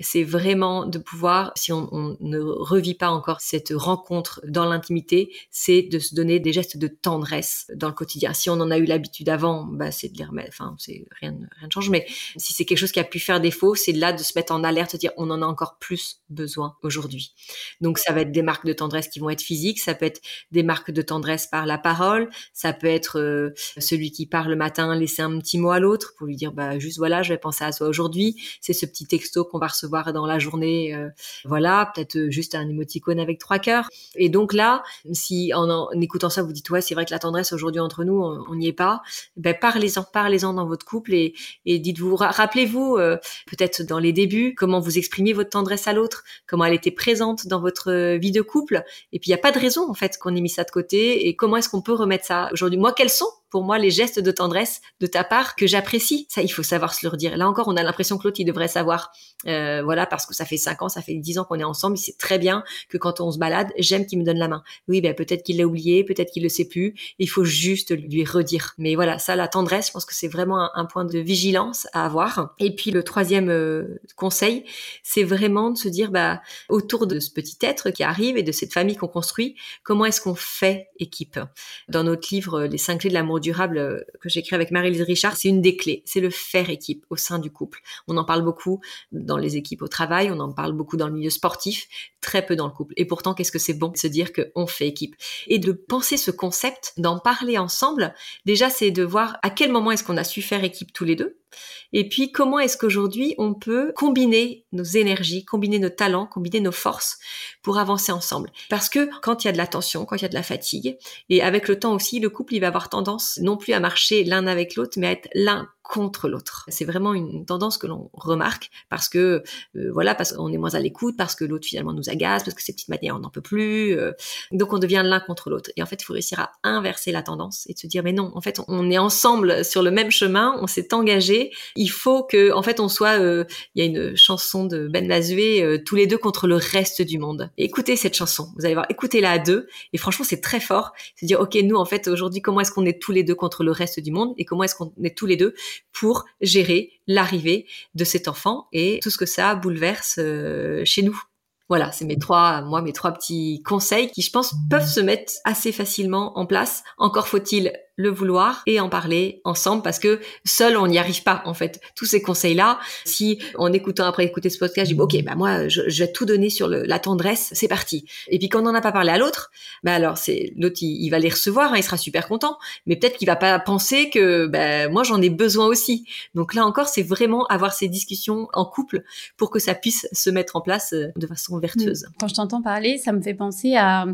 c'est vraiment de pouvoir, si on, ne revit pas encore cette rencontre dans l'intimité, c'est de se donner des gestes de tendresse dans le quotidien. Si on en a eu l'habitude avant, bah c'est de les remettre, enfin c'est rien, rien ne change. Mais si c'est quelque chose qui a pu faire défaut, c'est là de se mettre en alerte, de dire on en a encore plus besoin aujourd'hui. Donc ça va être des marques de tendresse qui vont être physiques, ça peut être des marques de tendresse par la parole, ça peut être euh, Celui qui part le matin, laisser un petit mot à l'autre pour lui dire bah juste voilà, je vais penser à toi aujourd'hui. C'est ce petit texto qu'on va recevoir dans la journée. Euh, voilà, peut-être juste un émoticône avec trois cœurs. Et donc là, si en, écoutant ça vous dites ouais, c'est vrai que la tendresse aujourd'hui entre nous, on n'y est pas. Ben parlez-en, parlez-en dans votre couple et, et dites-vous, rappelez-vous euh, peut-être dans les débuts comment vous exprimiez votre tendresse à l'autre, comment elle était présente dans votre vie de couple. Et puis il y a pas de raison en fait qu'on ait mis ça de côté. Et comment est-ce qu'on peut remettre ça aujourd'hui? Moi, quels sont pour moi les gestes de tendresse de ta part que j'apprécie. Ça, il faut savoir se le redire. Là encore, on a l'impression que l'autre, il devrait savoir. Euh, voilà, parce que ça fait cinq ans, ça fait dix ans qu'on est ensemble. Il sait très bien que quand on se balade, j'aime qu'il me donne la main. Oui, ben peut-être qu'il l'a oublié, peut-être qu'il le sait plus. Il faut juste lui redire. Mais voilà, ça, la tendresse, je pense que c'est vraiment un, point de vigilance à avoir. Et puis le troisième euh, conseil, c'est vraiment de se dire, bah, autour de ce petit être qui arrive et de cette famille qu'on construit, comment est-ce qu'on fait équipe? Dans notre livre, Les cinq clés de l'amour euh, que j'écris avec Marie-Lise Richard, c'est une des clés, c'est le faire équipe au sein du couple. On en parle beaucoup dans les équipes au travail, on en parle beaucoup dans le milieu sportif, très peu dans le couple. Et pourtant, qu'est-ce que c'est bon de se dire qu'on fait équipe? Et de penser ce concept, d'en parler ensemble. Déjà, c'est de voir à quel moment est-ce qu'on a su faire équipe tous les deux? Et puis, comment est-ce qu'aujourd'hui on peut combiner nos énergies, combiner nos talents, combiner nos forces pour avancer ensemble? Parce que quand il y a de la tension, quand il y a de la fatigue, et avec le temps aussi, le couple, il va avoir tendance non plus à marcher l'un avec l'autre, mais à être l'un contre l'autre. C'est vraiment une tendance que l'on remarque parce que euh, voilà, parce qu'on est moins à l'écoute, parce que l'autre finalement nous agace, parce que ces petites manières on n'en peut plus. Euh, donc on devient l'un contre l'autre. Et en fait, il faut réussir à inverser la tendance et de se dire mais non, en fait, on est ensemble sur le même chemin, on s'est engagé. Il faut que en fait on soit. Euh, il y a une chanson de Ben Lazué, tous les deux contre le reste du monde. écoutez cette chanson. Vous allez voir, écoutez-la à deux. Et franchement, c'est très fort. C'est dire ok, nous en fait aujourd'hui, comment est-ce qu'on est tous les deux contre le reste du monde et comment est-ce qu'on est tous les deux pour gérer l'arrivée de cet enfant et tout ce que ça bouleverse euh, chez nous. Voilà, c'est mes trois, moi, mes trois petits conseils qui, je pense, peuvent se mettre assez facilement en place. Encore faut-il le vouloir et en parler ensemble parce que seul on n'y arrive pas en fait. Tous ces conseils là, si en écoutant après écouter ce podcast, je dis ok bah moi je, vais tout donner sur la tendresse, c'est parti. Et puis quand on n'en a pas parlé à l'autre, bah alors c'est l'autre il, va les recevoir, hein, il sera super content, mais peut-être qu'il va pas penser que bah, moi j'en ai besoin aussi. Donc là encore c'est vraiment avoir ces discussions en couple pour que ça puisse se mettre en place euh, de façon vertueuse. Quand je t'entends parler, ça me fait penser à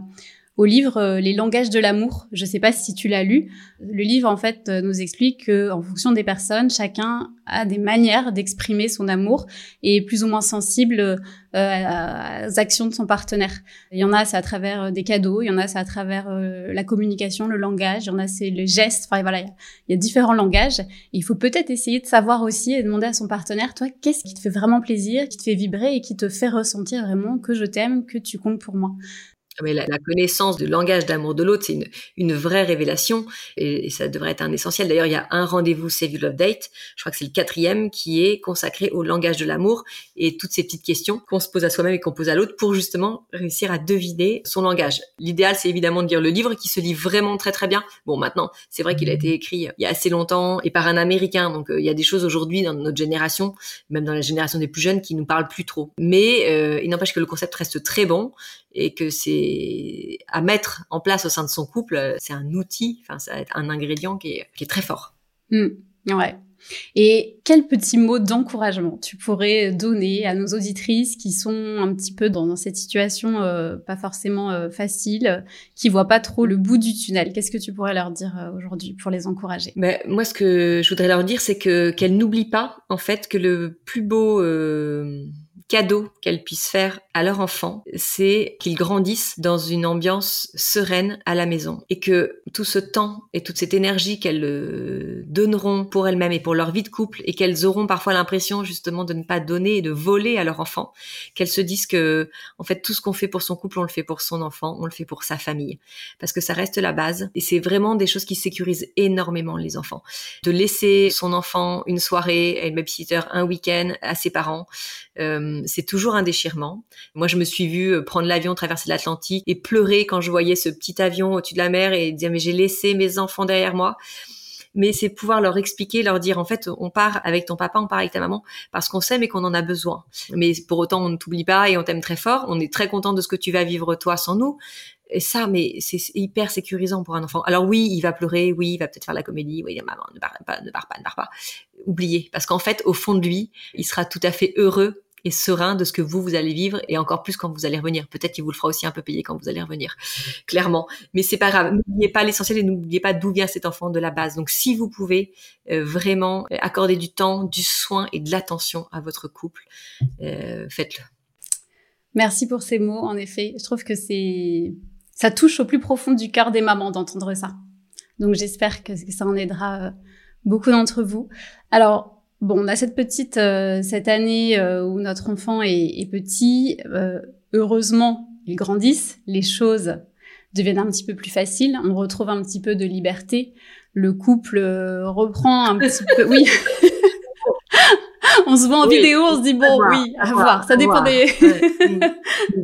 au livre euh, Les langages de l'amour. Je ne sais pas si tu l'as lu. Le livre, en fait, euh, nous explique que, en fonction des personnes, chacun a des manières d'exprimer son amour et est plus ou moins sensible euh, aux actions de son partenaire. Il y en a, c'est à travers des cadeaux. Il y en a, c'est à travers la communication, le langage. Il y en a, c'est le geste. Enfin, voilà, il y, a, différents langages. il faut peut-être essayer de savoir aussi et demander à son partenaire, toi, qu'est-ce qui te fait vraiment plaisir, qui te fait vibrer et qui te fait ressentir vraiment que je t'aime, que tu comptes pour moi. Mais la, connaissance du langage d'amour de l'autre, c'est une, une, vraie révélation et, ça devrait être un essentiel. D'ailleurs, il y a un rendez-vous Save You Love Date, je crois que c'est le quatrième, qui est consacré au langage de l'amour et toutes ces petites questions qu'on se pose à soi-même et qu'on pose à l'autre pour justement réussir à deviner son langage. L'idéal, c'est évidemment de lire le livre qui se lit vraiment très très bien. Bon, maintenant, c'est vrai qu'il a été écrit il y a assez longtemps et par un Américain, donc euh, il y a des choses aujourd'hui dans notre génération, même dans la génération des plus jeunes, qui nous parlent plus trop. Mais euh, il n'empêche que le concept reste très bon et que c'est à mettre en place au sein de son couple, c'est un outil, enfin, ça va être un ingrédient qui est, qui est très fort. Mmh, ouais. Et quel petit mot d'encouragement tu pourrais donner à nos auditrices qui sont un petit peu dans, cette situation euh, pas forcément euh, facile, qui voient pas trop le bout du tunnel? Qu'est-ce que tu pourrais leur dire euh, aujourd'hui pour les encourager? Ben, Moi, ce que je voudrais leur dire, c'est que qu'elles n'oublient pas en fait que le plus beau cadeau qu'elles puissent faire à leur enfant, c'est qu'ils grandissent dans une ambiance sereine à la maison et que tout ce temps et toute cette énergie qu'elles euh, donneront pour elles-mêmes et pour leur vie de couple et qu'elles auront parfois l'impression justement de ne pas donner et de voler à leur enfant, qu'elles se disent que en fait tout ce qu'on fait pour son couple, on le fait pour son enfant, on le fait pour sa famille parce que ça reste la base et c'est vraiment des choses qui sécurisent énormément les enfants. De laisser son enfant une soirée une babysitter, un week-end à ses parents, euh, c'est toujours un déchirement. Moi, je me suis vue euh, prendre l'avion, traverser l'Atlantique et pleurer quand je voyais ce petit avion au-dessus de la mer et dire mais j'ai laissé mes enfants derrière moi. mais c'est pouvoir leur expliquer, leur dire en fait, on part avec ton papa, on part avec ta maman parce qu'on sait mais qu'on en a besoin. Mais pour autant, on ne t'oublie pas et on t'aime très fort. On est très content de ce que tu vas vivre toi sans nous. Et ça, mais c'est hyper sécurisant pour un enfant. Alors oui, il va pleurer, oui, il va peut-être faire la comédie, oui, maman, ne barre pas, ne barre pas, ne barre pas. Oubliez, parce qu'en fait, au fond de lui, il sera tout à fait heureux et serein de ce que vous, vous allez vivre et encore plus quand vous allez revenir. Peut-être qu'il vous le fera aussi un peu payer quand vous allez revenir, clairement. Mais c'est pas grave. N'oubliez pas l'essentiel et n'oubliez pas d'où vient cet enfant de la base. Donc, si vous pouvez euh, vraiment accorder du temps, du soin et de l'attention à votre couple, euh, faites-le. Merci pour ces mots. En effet, je trouve que c'est, ça touche au plus profond du cœur des mamans d'entendre ça. Donc, j'espère que ça en aidera euh, beaucoup d'entre vous. Alors, Bon, on a cette petite euh, cette année euh, où notre enfant est, petit. Euh, heureusement, ils grandissent, les choses deviennent un petit peu plus faciles. On retrouve un petit peu de liberté. Le couple reprend un petit peu. Oui. on se voit en vidéo, on se dit bon, oui, à, voir. Ça dépend des.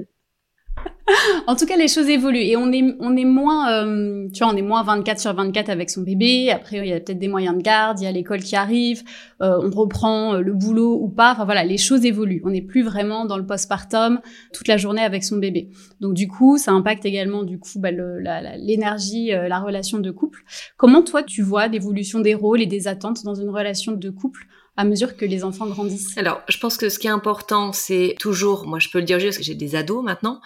en tout cas, les choses évoluent et on est on est moins, euh, tu vois, on est moins 24 sur 24 avec son bébé. Après, il y a peut-être des moyens de garde, il y a l'école qui arrive, euh, on reprend euh, le boulot ou pas. Enfin voilà, les choses évoluent. On n'est plus vraiment dans le postpartum toute la journée avec son bébé. Donc du coup, ça impacte également du coup bah, l'énergie, la, la relation de couple. Comment toi tu vois l'évolution des rôles et des attentes dans une relation de couple à mesure que les enfants grandissent? Alors, je pense que ce qui est important, c'est toujours, moi je peux le dire juste parce que j'ai des ados maintenant,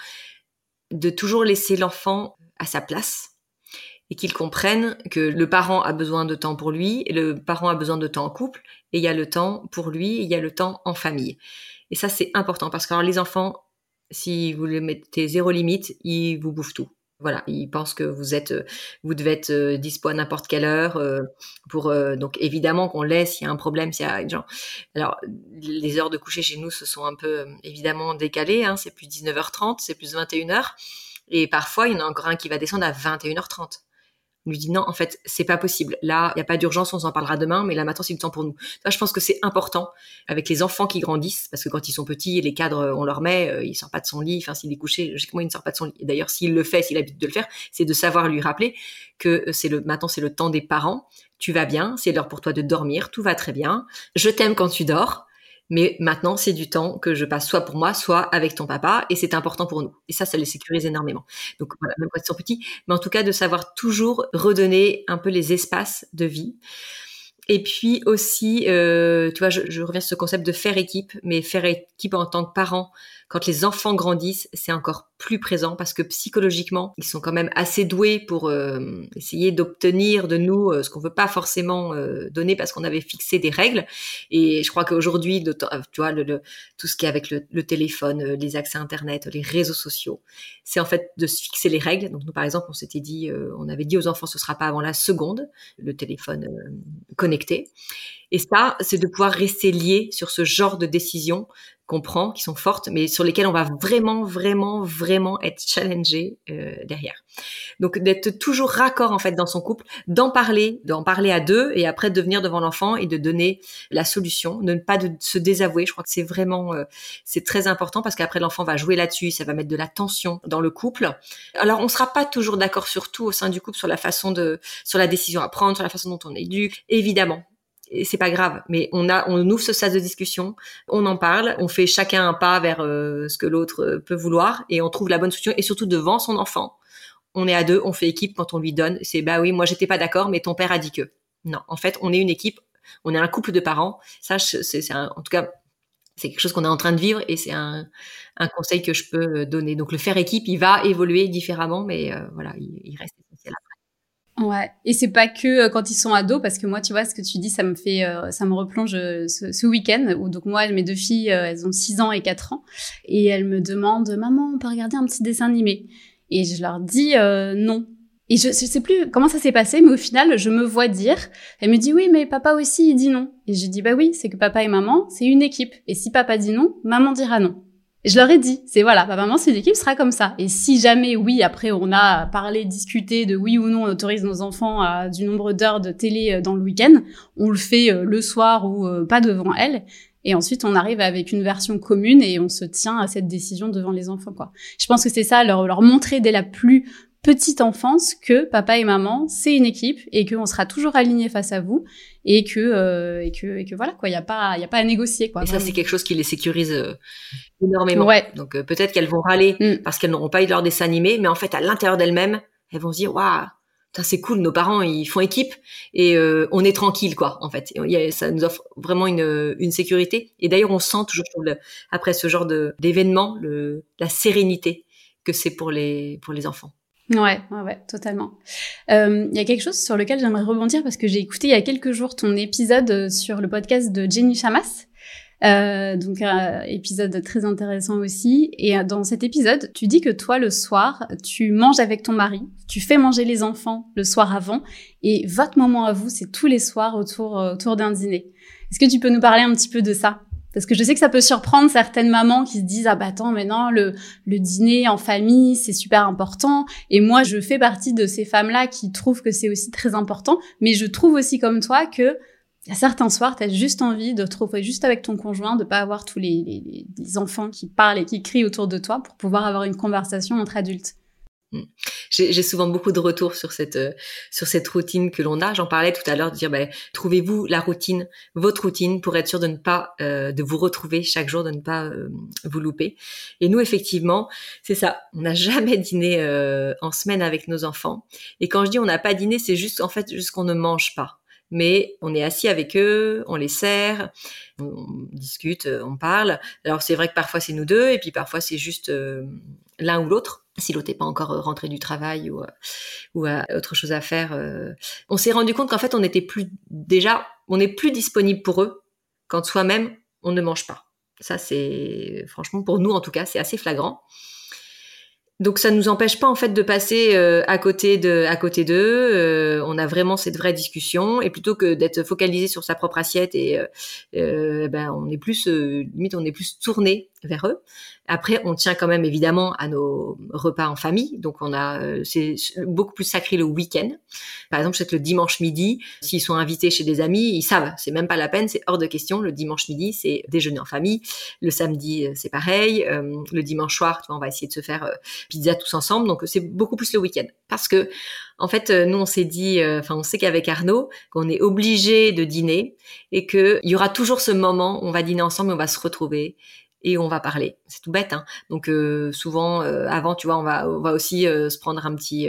de toujours laisser l'enfant à sa place et qu'il comprenne que le parent a besoin de temps pour lui, et le parent a besoin de temps en couple, et il y a le temps pour lui, et il y a le temps en famille. Et ça, c'est important parce que les enfants, si vous le mettez zéro limite, ils vous bouffent tout. Voilà, ils pensent que vous êtes, vous devez être euh, dispo à n'importe quelle heure. Euh, pour euh, donc évidemment qu'on laisse, s'il y a un problème, s'il y a genre. Alors les heures de coucher chez nous se sont un peu évidemment décalées. Hein, c'est plus 19h30, c'est plus 21h. Et parfois, il y en a encore un qui va descendre à 21h30. Lui dit non, en fait, c'est pas possible. Là, il n'y a pas d'urgence, on s'en parlera demain, mais là maintenant, c'est le temps pour nous. Je pense que c'est important avec les enfants qui grandissent, parce que quand ils sont petits, les cadres, on leur met, euh, il sort pas de son lit. Enfin, s'il est couché, logiquement, il ne sort pas de son lit. D'ailleurs, s'il le fait, s'il habite de le faire, c'est de savoir lui rappeler que c'est le maintenant, c'est le temps des parents. Tu vas bien, c'est l'heure pour toi de dormir, tout va très bien. Je t'aime quand tu dors. Mais maintenant, c'est du temps que je passe soit pour moi, soit avec ton papa, et c'est important pour nous. Et ça, ça les sécurise énormément. Donc voilà, même quand ils sont petits, mais en tout cas de savoir toujours redonner un peu les espaces de vie. Et puis aussi, euh, tu vois, je, je, reviens sur ce concept de faire équipe, mais faire équipe en tant que parent, quand les enfants grandissent, c'est encore plus présent parce que psychologiquement, ils sont quand même assez doués pour euh, essayer d'obtenir de nous euh, ce qu'on veut pas forcément euh, donner parce qu'on avait fixé des règles. Et je crois qu'aujourd'hui, tu vois, le, tout ce qui est avec le, le, téléphone, les accès Internet, les réseaux sociaux, c'est en fait de se fixer les règles. Donc nous, par exemple, on s'était dit, on avait dit aux enfants, ce sera pas avant la seconde, le téléphone connecté connecté. Et ça, c'est de pouvoir rester lié sur ce genre de décisions qu'on prend, qui sont fortes, mais sur lesquelles on va vraiment, vraiment, vraiment être challengé euh, derrière. Donc d'être toujours raccord en fait dans son couple, d'en parler, d'en parler à deux, et après de venir devant l'enfant et de donner la solution, de ne pas se désavouer. Je crois que c'est vraiment, euh, c'est très important parce qu'après l'enfant va jouer là-dessus, ça va mettre de la tension dans le couple. Alors on sera pas toujours d'accord sur tout au sein du couple, sur la façon de, sur la décision à prendre, sur la façon dont on éduque, évidemment c'est pas grave, mais on a, on ouvre ce sas de discussion, on en parle, on fait chacun un pas vers euh, ce que l'autre euh, peut vouloir et on trouve la bonne solution et surtout devant son enfant. On est à deux, on fait équipe quand on lui donne. C'est bah oui, moi j'étais pas d'accord, mais ton père a dit que. Non, en fait, on est une équipe, on est un couple de parents. Ça, c'est en tout cas, c'est quelque chose qu'on est en train de vivre et c'est un, un, conseil que je peux euh, donner. Donc le faire équipe, il va évoluer différemment, mais voilà, il, reste. Ouais, et c'est pas que euh, quand ils sont ados, parce que moi, tu vois, ce que tu dis, ça me fait, euh, ça me replonge euh, ce, week-end où donc moi, mes deux filles, elles ont 6 ans et 4 ans, et elles me demandent, maman, on peut regarder un petit dessin animé? Et je leur dis non. Et je, je sais plus comment ça s'est passé, mais au final, je me vois dire, elle me dit oui, mais papa aussi, il dit non. Et je dis bah oui, c'est que papa et maman, c'est une équipe. Et si papa dit non, maman dira non je leur ai dit, c'est voilà, papa, maman, c'est l'équipe sera comme ça. Et si jamais, oui, après, on a parlé, discuté de oui ou non, on autorise nos enfants à du nombre d'heures de télé euh, dans le week-end, on le fait euh, le soir ou euh, pas devant elle. Et ensuite, on arrive avec une version commune et on se tient à cette décision devant les enfants, quoi. Je pense que c'est ça, leur, leur montrer dès la plus petite enfance que papa et maman, c'est une équipe et qu'on sera toujours aligné face à vous et que euh, et que et que voilà quoi, il y a pas il a pas à négocier quoi. Et ça c'est quelque chose qui les sécurise énormément. Ouais. Donc euh, peut-être qu'elles vont râler mm. parce qu'elles n'auront pas eu leur dessin animé, mais en fait à l'intérieur d'elles-mêmes, elles vont se dire waouh c'est cool, nos parents ils font équipe et on est tranquille quoi en fait. ça nous offre vraiment une, une sécurité et d'ailleurs on sent toujours après ce genre d'événement la sérénité que c'est pour les pour les enfants. Ouais, ouais, ouais, totalement. Euh, il y a quelque chose sur lequel j'aimerais rebondir parce que j'ai écouté il y a quelques jours ton épisode euh, sur le podcast de Jenny Chamas. Euh, donc un épisode très intéressant aussi. Et euh, dans cet épisode, tu dis que toi le soir, tu manges avec ton mari, tu fais manger les enfants le soir avant, et votre moment à vous, c'est tous les soirs autour autour d'un dîner. Est-ce que tu peux nous parler un petit peu de ça? Parce que je sais que ça peut surprendre certaines mamans qui se disent ah bah attends maintenant le le dîner en famille c'est super important et moi je fais partie de ces femmes là qui trouvent que c'est aussi très important mais je trouve aussi comme toi que certains soirs, tu as juste envie de te retrouver juste avec ton conjoint, de pas avoir tous les, enfants qui parlent et qui crient autour de toi pour pouvoir avoir une conversation entre adultes. Mm. J'ai souvent beaucoup de retours sur cette euh, sur cette routine que l'on a. J'en parlais tout à l'heure de dire ben, trouvez-vous la routine, votre routine pour être sûr de ne pas euh, de vous retrouver chaque jour, de ne pas euh, vous louper. Et nous effectivement, c'est ça. On n'a jamais dîné en semaine avec nos enfants. Et quand je dis on n'a pas dîné, c'est juste en fait juste qu'on ne mange pas mais on est assis avec eux, on les sert, on discute, on parle. Alors c'est vrai que parfois c'est nous deux, et puis parfois c'est juste l'un ou l'autre si l'autre n'est pas encore euh, rentré du travail ou, euh, a autre chose à faire. Euh. On s'est rendu compte qu'en fait, on n'était plus déjà, on n'est plus disponible pour eux quand soi-même on ne mange pas. Ça, c'est franchement pour nous en tout cas, c'est assez flagrant. Donc ça nous empêche pas en fait de passer euh, à côté de à côté d'eux. Euh, on a vraiment cette vraie discussion et plutôt que d'être focalisé sur sa propre assiette et euh, ben on est plus limite on est plus tourné vers eux. Après on tient quand même évidemment à nos repas en famille. Donc on a c'est beaucoup plus sacré le week-end. Par exemple, je sais que le dimanche midi, s'ils sont invités chez des amis, ils savent, c'est même pas la peine, c'est hors de question. Le dimanche midi, c'est déjeuner en famille. Le samedi, c'est pareil. le dimanche soir, on va essayer de se faire pizza tous ensemble. Donc c'est beaucoup plus le week-end. Parce que en fait, euh, nous on s'est dit, euh, enfin on sait qu'avec Arnaud, qu'on est obligé de dîner et qu'il y aura toujours ce moment, où on va dîner ensemble, on va se retrouver et on va parler. C'est tout bête. Hein Donc euh, souvent, avant, tu vois, on va, on va aussi se prendre un petit,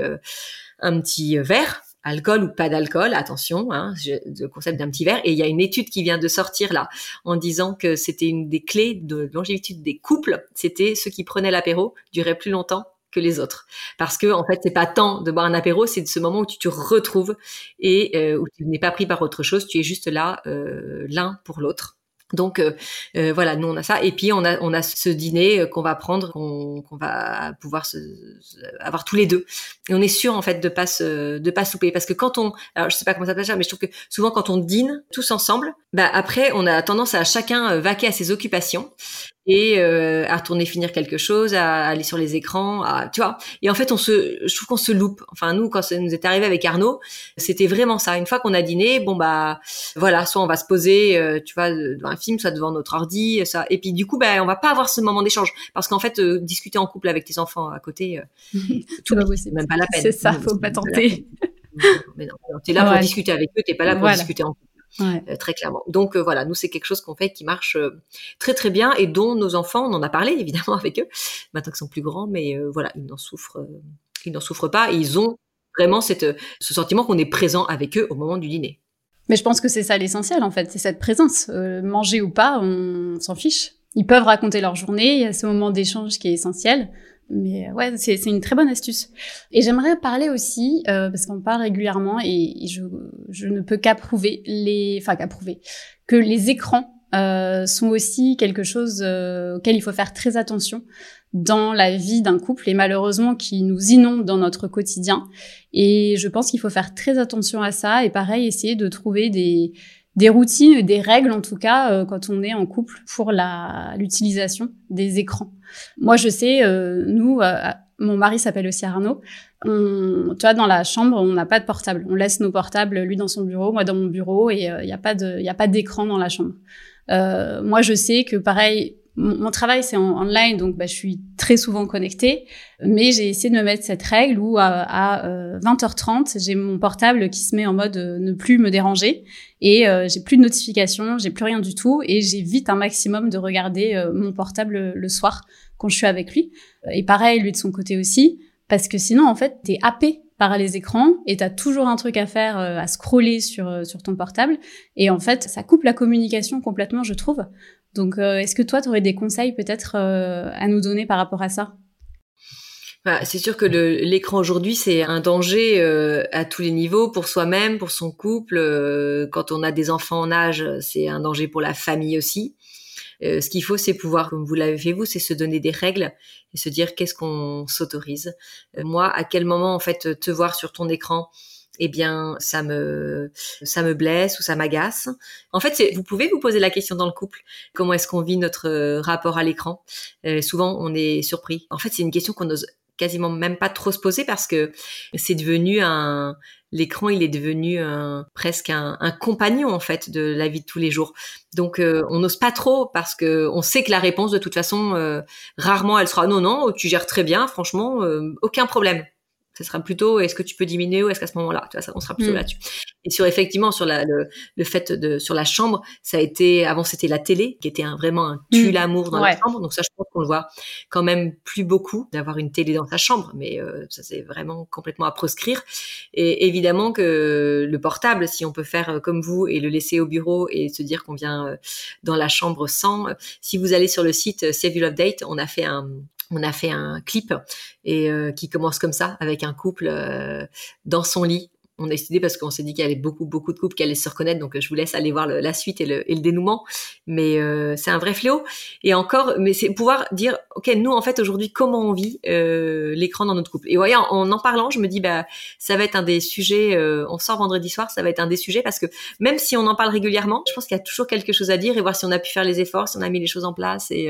un petit verre alcool ou pas d'alcool, attention, hein, le concept d'un petit verre. Et il y a une étude qui vient de sortir là en disant que c'était une des clés de longévité des couples, c'était ceux qui prenaient l'apéro duraient plus longtemps que les autres. Parce que en fait, c'est pas tant de boire un apéro, c'est de ce moment où tu te retrouves et euh, où tu n'es pas pris par autre chose, tu es juste là euh, l'un pour l'autre. Donc euh, euh, voilà, nous on a ça. Et puis on a on a ce dîner euh, qu'on va prendre, qu'on va pouvoir se, avoir tous les deux. Et on est sûr en fait de pas se, de pas souper. Parce que quand on, alors je sais pas comment ça s'appelle, mais je trouve que souvent quand on dîne tous ensemble, bah après on a tendance à chacun vaquer à ses occupations et euh, à retourner finir quelque chose, à aller sur les écrans, à, tu vois. Et en fait, on se, je trouve qu'on se loupe. Enfin, nous, quand ça nous est arrivé avec Arnaud, c'était vraiment ça. Une fois qu'on a dîné, bon bah, voilà, soit on va se poser, euh, tu vois, devant un film, soit devant notre ordi, ça. Et puis du coup, ben, on va pas avoir ce moment d'échange parce qu'en fait, euh, discuter en couple avec tes enfants à côté, tout c'est même pas la peine. C'est ça, faut pas tenter. Mais non, t'es là pour discuter avec eux, t'es pas là pour discuter en couple. Euh, très clairement. Donc euh, voilà, nous c'est quelque chose qu'on fait qui marche euh, très très bien et dont nos enfants, on en a parlé évidemment avec eux, maintenant qu'ils sont plus grands, mais voilà, ils n'en souffrent, ils n'en souffrent pas. Et ils ont vraiment cette, ce sentiment qu'on est présent avec eux au moment du dîner. Mais je pense que c'est ça l'essentiel en fait, c'est cette présence. manger ou pas, on s'en fiche. Ils peuvent raconter leur journée, il y a ce moment d'échange qui est essentiel. Mais euh, ouais, c'est une très bonne astuce. Et j'aimerais parler aussi, euh, parce qu'on parle régulièrement et, je, je, ne peux qu'approuver les, enfin qu'approuver, que les écrans euh, sont aussi quelque chose euh, auquel il faut faire très attention dans la vie d'un couple et malheureusement qui nous inonde dans notre quotidien. Et je pense qu'il faut faire très attention à ça et pareil, essayer de trouver des des routines, des règles en tout cas euh, quand on est en couple pour la l'utilisation des écrans. Moi je sais, euh, nous, euh, mon mari s'appelle aussi Arnaud. On, tu vois, dans la chambre, on n'a pas de portable. On laisse nos portables, lui dans son bureau, moi dans mon bureau, et il n'y a pas de, il a pas d'écran dans la chambre. moi je sais que pareil, mon, travail c'est en online, donc bah, je suis très souvent connectée, mais j'ai essayé de me mettre cette règle où à, 20h30 euh, j'ai mon portable qui se met en mode euh, ne plus me déranger et euh, j'ai plus de notifications, j'ai plus rien du tout et j'évite un maximum de regarder mon portable le soir quand je suis avec lui. Et pareil lui de son côté aussi, parce que sinon en fait t'es happé par les écrans et tu as toujours un truc à faire, à scroller sur, sur ton portable. Et en fait, ça coupe la communication complètement, je trouve. Donc, euh, est-ce que toi, tu aurais des conseils peut-être euh, à nous donner par rapport à ça? Bah, c'est sûr que l'écran aujourd'hui, c'est un danger euh, à tous les niveaux, pour soi-même, pour son couple. quand on a des enfants en âge, c'est un danger pour la famille aussi. ce qu'il faut, c'est pouvoir, comme vous l'avez fait vous, c'est se donner des règles et se dire qu'est-ce qu'on s'autorise. moi, à quel moment, en fait, te voir sur ton écran, eh bien, ça me, ça me blesse ou ça m'agace. En fait, vous pouvez vous poser la question dans le couple. Comment est-ce qu'on vit notre euh, rapport à l'écran? Euh, Souvent, on est surpris. En fait, c'est une question qu'on n'ose quasiment même pas trop se poser parce que c'est devenu un, l'écran, il est devenu un, presque un, compagnon en fait de la vie de tous les jours. Donc euh, on n'ose pas trop parce que on sait que la réponse de toute façon rarement elle sera non non tu gères très bien franchement aucun problème ce sera plutôt est-ce que tu peux diminuer ou est-ce qu'à ce, moment-là tu vois ça on sera plutôt mm. là-dessus. Et sur effectivement sur la, le, le, fait de sur la chambre ça a été avant c'était la télé qui était un, vraiment un tue mm. l'amour dans la chambre. Donc ça je pense qu'on le voit quand même plus beaucoup d'avoir une télé dans sa chambre. Mais euh, ça c'est vraiment complètement à proscrire. Et évidemment que le portable si on peut faire euh, comme vous et le laisser au bureau et se dire qu'on vient euh, dans la chambre sans si vous allez sur le site Save Your Love Date on a fait un on a fait un clip et euh, qui commence comme ça avec un couple euh, dans son lit on a décidé parce qu'on s'est dit qu'il y avait beaucoup beaucoup de couples qui allaient se reconnaître donc je vous laisse aller voir la suite et le, dénouement. Mais euh, c'est un vrai fléau. Et encore mais c'est pouvoir dire ok nous en fait aujourd'hui comment on vit euh, l'écran dans notre couple. Et voyez en, en parlant je me dis bah ça va être un des sujets euh, on sort vendredi soir ça va être un des sujets parce que même si on en parle régulièrement je pense qu'il y a toujours quelque chose à dire et voir si on a pu faire les efforts si on a mis les choses en place et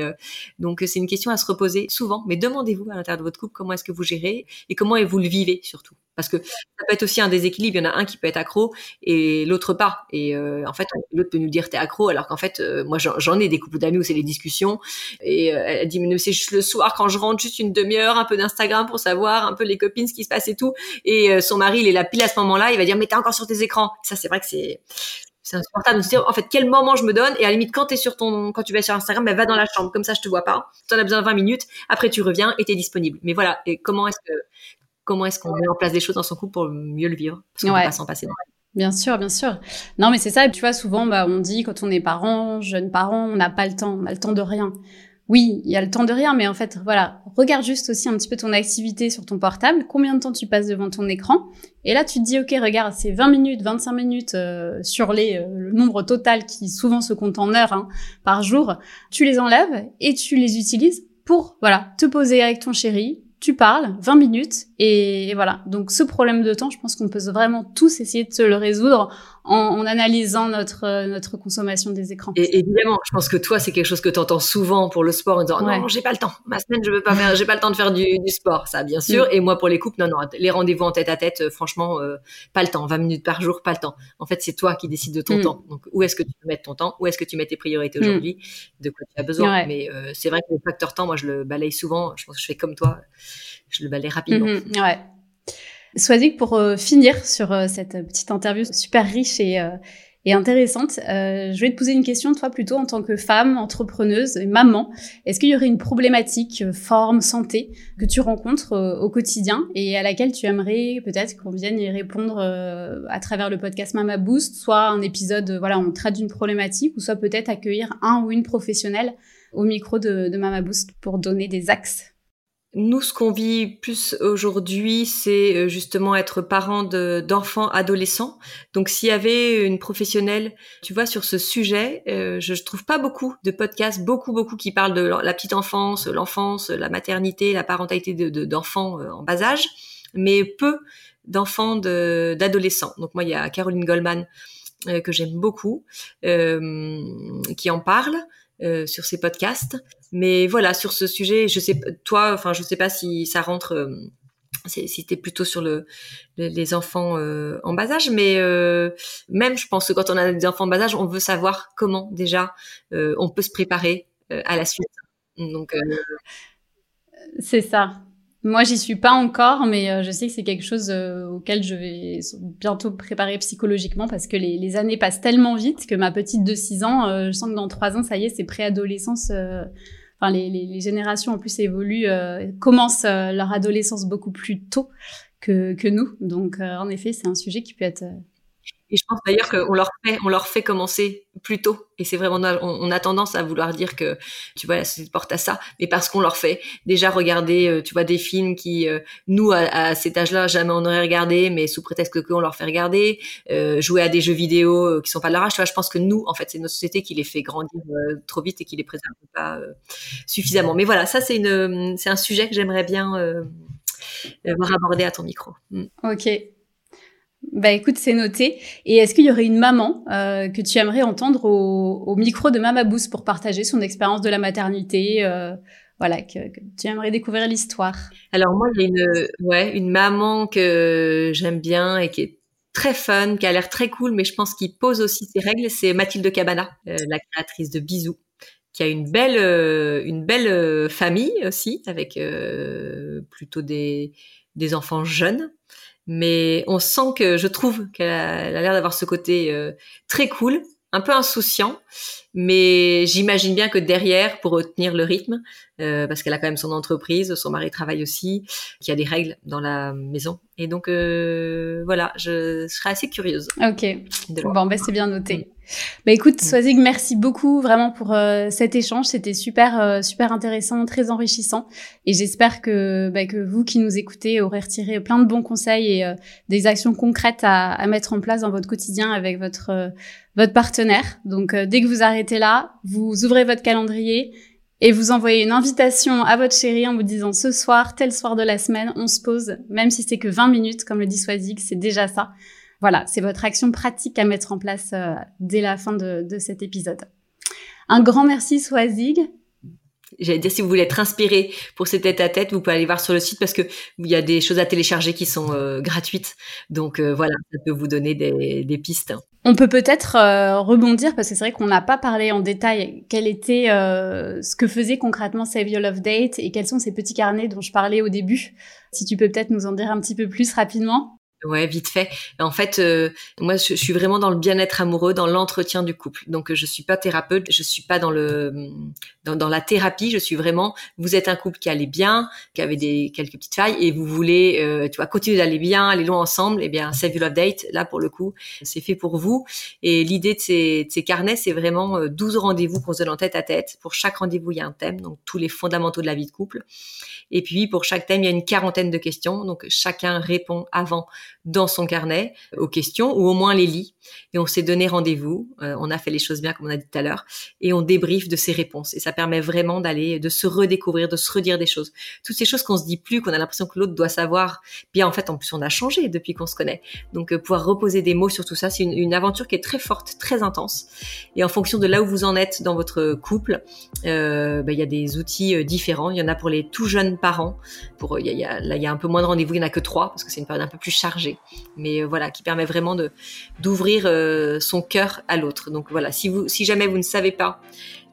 donc c'est une question à se reposer souvent. Mais demandez-vous à l'intérieur de votre couple comment est-ce que vous gérez et comment vous le vivez surtout parce que ça peut être aussi un déséquilibre. Il y en a un qui peut être accro et l'autre pas. Et euh, en fait, l'autre peut nous dire t'es accro, alors qu'en fait, euh, moi j'en ai des couples d'amis où c'est des discussions. Et euh, elle dit mais c'est juste le soir quand je rentre, juste une demi-heure, un peu d'Instagram pour savoir un peu les copines, ce qui se passe et tout. Et son mari, il est là pile à ce moment-là, il va dire mais t'es encore sur tes écrans. Ça c'est vrai que c'est c'est insupportable de se dire en fait quel moment je me donne et à la limite quand t'es sur ton quand tu vas sur Instagram ben va dans la chambre comme ça je te vois pas tu en as besoin de 20 minutes après tu reviens et t'es disponible mais voilà et comment est-ce que comment est-ce qu'on met en place des choses dans son couple pour mieux le vivre parce qu'on peut pas s'en passer. Bien sûr, bien sûr. Non, mais c'est ça. Tu vois, souvent, bah, on dit quand on est parent, jeune parent, on n'a pas le temps, on a le temps de rien. Oui, il y a le temps de rien, mais en fait, voilà, regarde juste aussi un petit peu ton activité sur ton portable, combien de temps tu passes devant ton écran, et là tu te dis, ok, regarde, c'est 20 minutes, 25 minutes euh, sur les, euh, le nombre total qui souvent se compte en heures hein, par jour, tu les enlèves et tu les utilises pour, voilà, te poser avec ton chéri, tu parles 20 minutes et, voilà. Donc ce problème de temps, je pense qu'on peut vraiment tous essayer de se le résoudre en, analysant notre euh, notre consommation des écrans. Et évidemment, je pense que toi, c'est quelque chose que tu entends souvent pour le sport en disant non, j'ai pas le temps. Ma semaine, je veux pas faire, j'ai pas le temps de faire du, sport, ça bien sûr. Mm. Et moi, pour les couples, non, non, les rendez-vous en tête à tête, franchement, euh, pas le temps. 20 minutes par jour, pas le temps. En fait, c'est toi qui décides de ton mm. temps. Donc, où est-ce que tu peux mettre ton temps? Où est-ce que tu mets tes priorités mm. aujourd'hui? De quoi tu as besoin? Mais euh, c'est vrai que le facteur temps, moi, je le balaye souvent. Je pense que je fais comme toi. Je le balaye rapidement. Mm-hmm. ouais. Swazik, pour euh, finir sur euh, cette petite interview super riche et, euh, et intéressante, je vais te poser une question, toi plutôt en tant que femme, entrepreneuse et maman. Est-ce qu'il y aurait une problématique forme, santé que tu rencontres au quotidien et à laquelle tu aimerais peut-être qu'on vienne y répondre à travers le podcast Mama Boost, soit un épisode, voilà, on traite d'une problématique, ou soit peut-être accueillir un ou une professionnelle au micro de, de Mama Boost pour donner des axes? Nous, ce qu'on vit plus aujourd'hui, c'est euh, justement être parent d'enfants adolescents. Donc, s'il y avait une professionnelle, tu vois, sur ce sujet, euh, je, je trouve pas beaucoup de podcasts, beaucoup, beaucoup qui parlent de la petite enfance, l'enfance, la maternité, la parentalité d'enfants de, euh, en bas âge, mais peu d'enfants d'adolescents. Donc, moi, il y a Caroline Goldman que j'aime beaucoup, qui en parle. Euh, sur ces podcasts. Mais voilà, sur ce sujet, je sais toi, enfin, je sais pas si ça rentre. Euh, si t'es plutôt sur le, les enfants euh, en bas âge, mais même je pense que quand on a des enfants en bas âge, on veut savoir comment déjà on peut se préparer à la suite. Donc c'est ça. Moi, j'y suis pas encore, mais euh, je sais que c'est quelque chose euh, auquel je vais bientôt préparer psychologiquement parce que les, les, années passent tellement vite que ma petite de 6 ans, euh, je sens que dans 3 ans, ça y est, c'est préadolescence. Enfin, les, les, les, générations en plus évoluent, commencent leur adolescence beaucoup plus tôt que, que nous. Donc, en effet, c'est un sujet qui peut être et je pense d'ailleurs qu'on leur fait, on leur fait commencer plus tôt. Et c'est vraiment, on, a tendance à vouloir dire que, tu vois, la société porte à ça, mais parce qu'on leur fait déjà regarder, euh, tu vois, des films qui, euh, nous, à, cet âge-là, jamais on aurait regardé, mais sous prétexte qu'on leur fait regarder, euh, jouer à des jeux vidéo qui sont pas de leur âge. Tu vois, je pense que nous, en fait, c'est notre société qui les fait grandir trop vite et qui les préserve pas suffisamment. Mais voilà, ça, c'est une, c'est un sujet que j'aimerais bien voir abordé à ton micro. Mm. Ok. Bah écoute, c'est noté. Et est-ce qu'il y aurait une maman euh, que tu aimerais entendre au, micro de Mama Boost pour partager son expérience de la maternité euh, Voilà, que, tu aimerais découvrir l'histoire? Alors moi, a une, ouais, une maman que j'aime bien et qui est très fun, qui a l'air très cool, mais je pense qu'il pose aussi ses règles. C'est Mathilde Cabana, euh, la créatrice de Bisous qui a une belle une belle famille aussi avec plutôt des des enfants jeunes mais on sent que je trouve qu'elle a l'air d'avoir ce côté euh, très cool, un peu insouciant, mais j'imagine bien que derrière, pour retenir le rythme, euh, parce qu'elle a quand même son entreprise, son mari travaille aussi, qu'il y a des règles dans la maison, et donc euh, voilà, je, serais assez curieuse. Ok, bon, ben c'est bien noté. Bah écoute, mm. Swazig, merci beaucoup vraiment pour euh, cet échange. C'était super, euh, super intéressant, très enrichissant. Et j'espère que, bah, que vous qui nous écoutez aurez retiré plein de bons conseils et euh, des actions concrètes à, à, mettre en place dans votre quotidien avec votre, votre partenaire. Donc dès que vous arrêtez là, vous ouvrez votre calendrier et vous envoyez une invitation à votre chérie en vous disant ce soir, tel soir de la semaine, on se pose, même si c'est que 20 minutes, comme le dit Swazig, c'est déjà ça. Voilà, c'est votre action pratique à mettre en place euh, dès la fin de, cet épisode. Un grand merci Swazig. J'allais dire, si vous voulez être inspiré pour ces tête à tête, vous pouvez aller voir sur le site parce que il y a des choses à télécharger qui sont euh, gratuites. Donc euh, voilà, ça peut vous donner des, pistes. On peut peut-être rebondir parce que c'est vrai qu'on n'a pas parlé en détail quel était ce que faisait concrètement Save Your Love Date et quels sont ces petits carnets dont je parlais au début. Si tu peux peut-être nous en dire un petit peu plus rapidement. Ouais, vite fait. En fait, euh, moi, je, suis vraiment dans le bien-être amoureux, dans l'entretien du couple. Donc, je suis pas thérapeute, je suis pas dans le dans, dans, la thérapie. Je suis vraiment. Vous êtes un couple qui allait bien, qui avait des quelques petites failles, et vous voulez, euh, tu vois, continuer d'aller bien, aller loin ensemble. Eh bien, Save Your Love Date, là pour le coup, c'est fait pour vous. Et l'idée de ces, de ces carnets, c'est vraiment 12 euh, rendez-vous qu'on se donne en tête à tête. Pour chaque rendez-vous, il y a un thème, donc tous les fondamentaux de la vie de couple. Et puis, pour chaque thème, il y a une quarantaine de questions. Donc, chacun répond avant dans son carnet aux questions ou au moins les lit. Et on s'est donné rendez-vous. Euh, on a fait les choses bien, comme on a dit tout à l'heure. Et on débriefe de ses réponses. Et ça permet vraiment d'aller, de se redécouvrir, de se redire des choses. Toutes ces choses qu'on se dit plus, qu'on a l'impression que l'autre doit savoir. Bien, en fait, en plus, on a changé depuis qu'on se connaît. Donc, euh, pouvoir reposer des mots sur tout ça, c'est une, une, aventure qui est très forte, très intense. Et en fonction de là où vous en êtes dans votre couple, euh, bah, il y a des outils euh, différents. Il y en a pour les tout jeunes parents. Pour, y a, là, il y a un peu moins de rendez-vous. Il y en a que trois parce que c'est une période un peu plus chargée. Mais voilà, qui permet vraiment d'ouvrir euh, son cœur à l'autre. Donc voilà, si vous, si jamais vous ne savez pas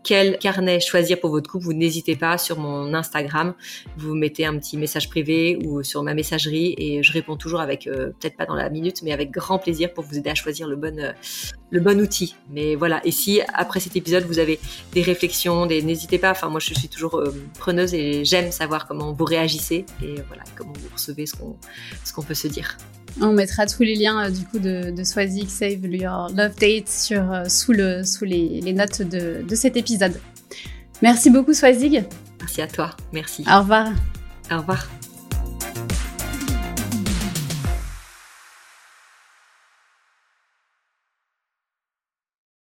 quel carnet choisir pour votre couple, vous n'hésitez pas sur mon Instagram, vous mettez un petit message privé ou sur ma messagerie et je réponds toujours avec euh, peut-être pas dans la minute mais avec grand plaisir pour vous aider à choisir le bon euh, le bon outil. Mais voilà, et si après cet épisode vous avez des réflexions, des n'hésitez pas, enfin moi je suis toujours preneuse et j'aime savoir comment vous réagissez et voilà, comment vous recevez ce qu'on ce qu'on peut se dire. On mettra tous les liens euh, du coup de, de Swazik Save Your Love Date sur, euh, sous, le, sous les, notes de, de, cet épisode. Merci beaucoup Swazig. Merci à toi, merci. Au revoir. Au revoir.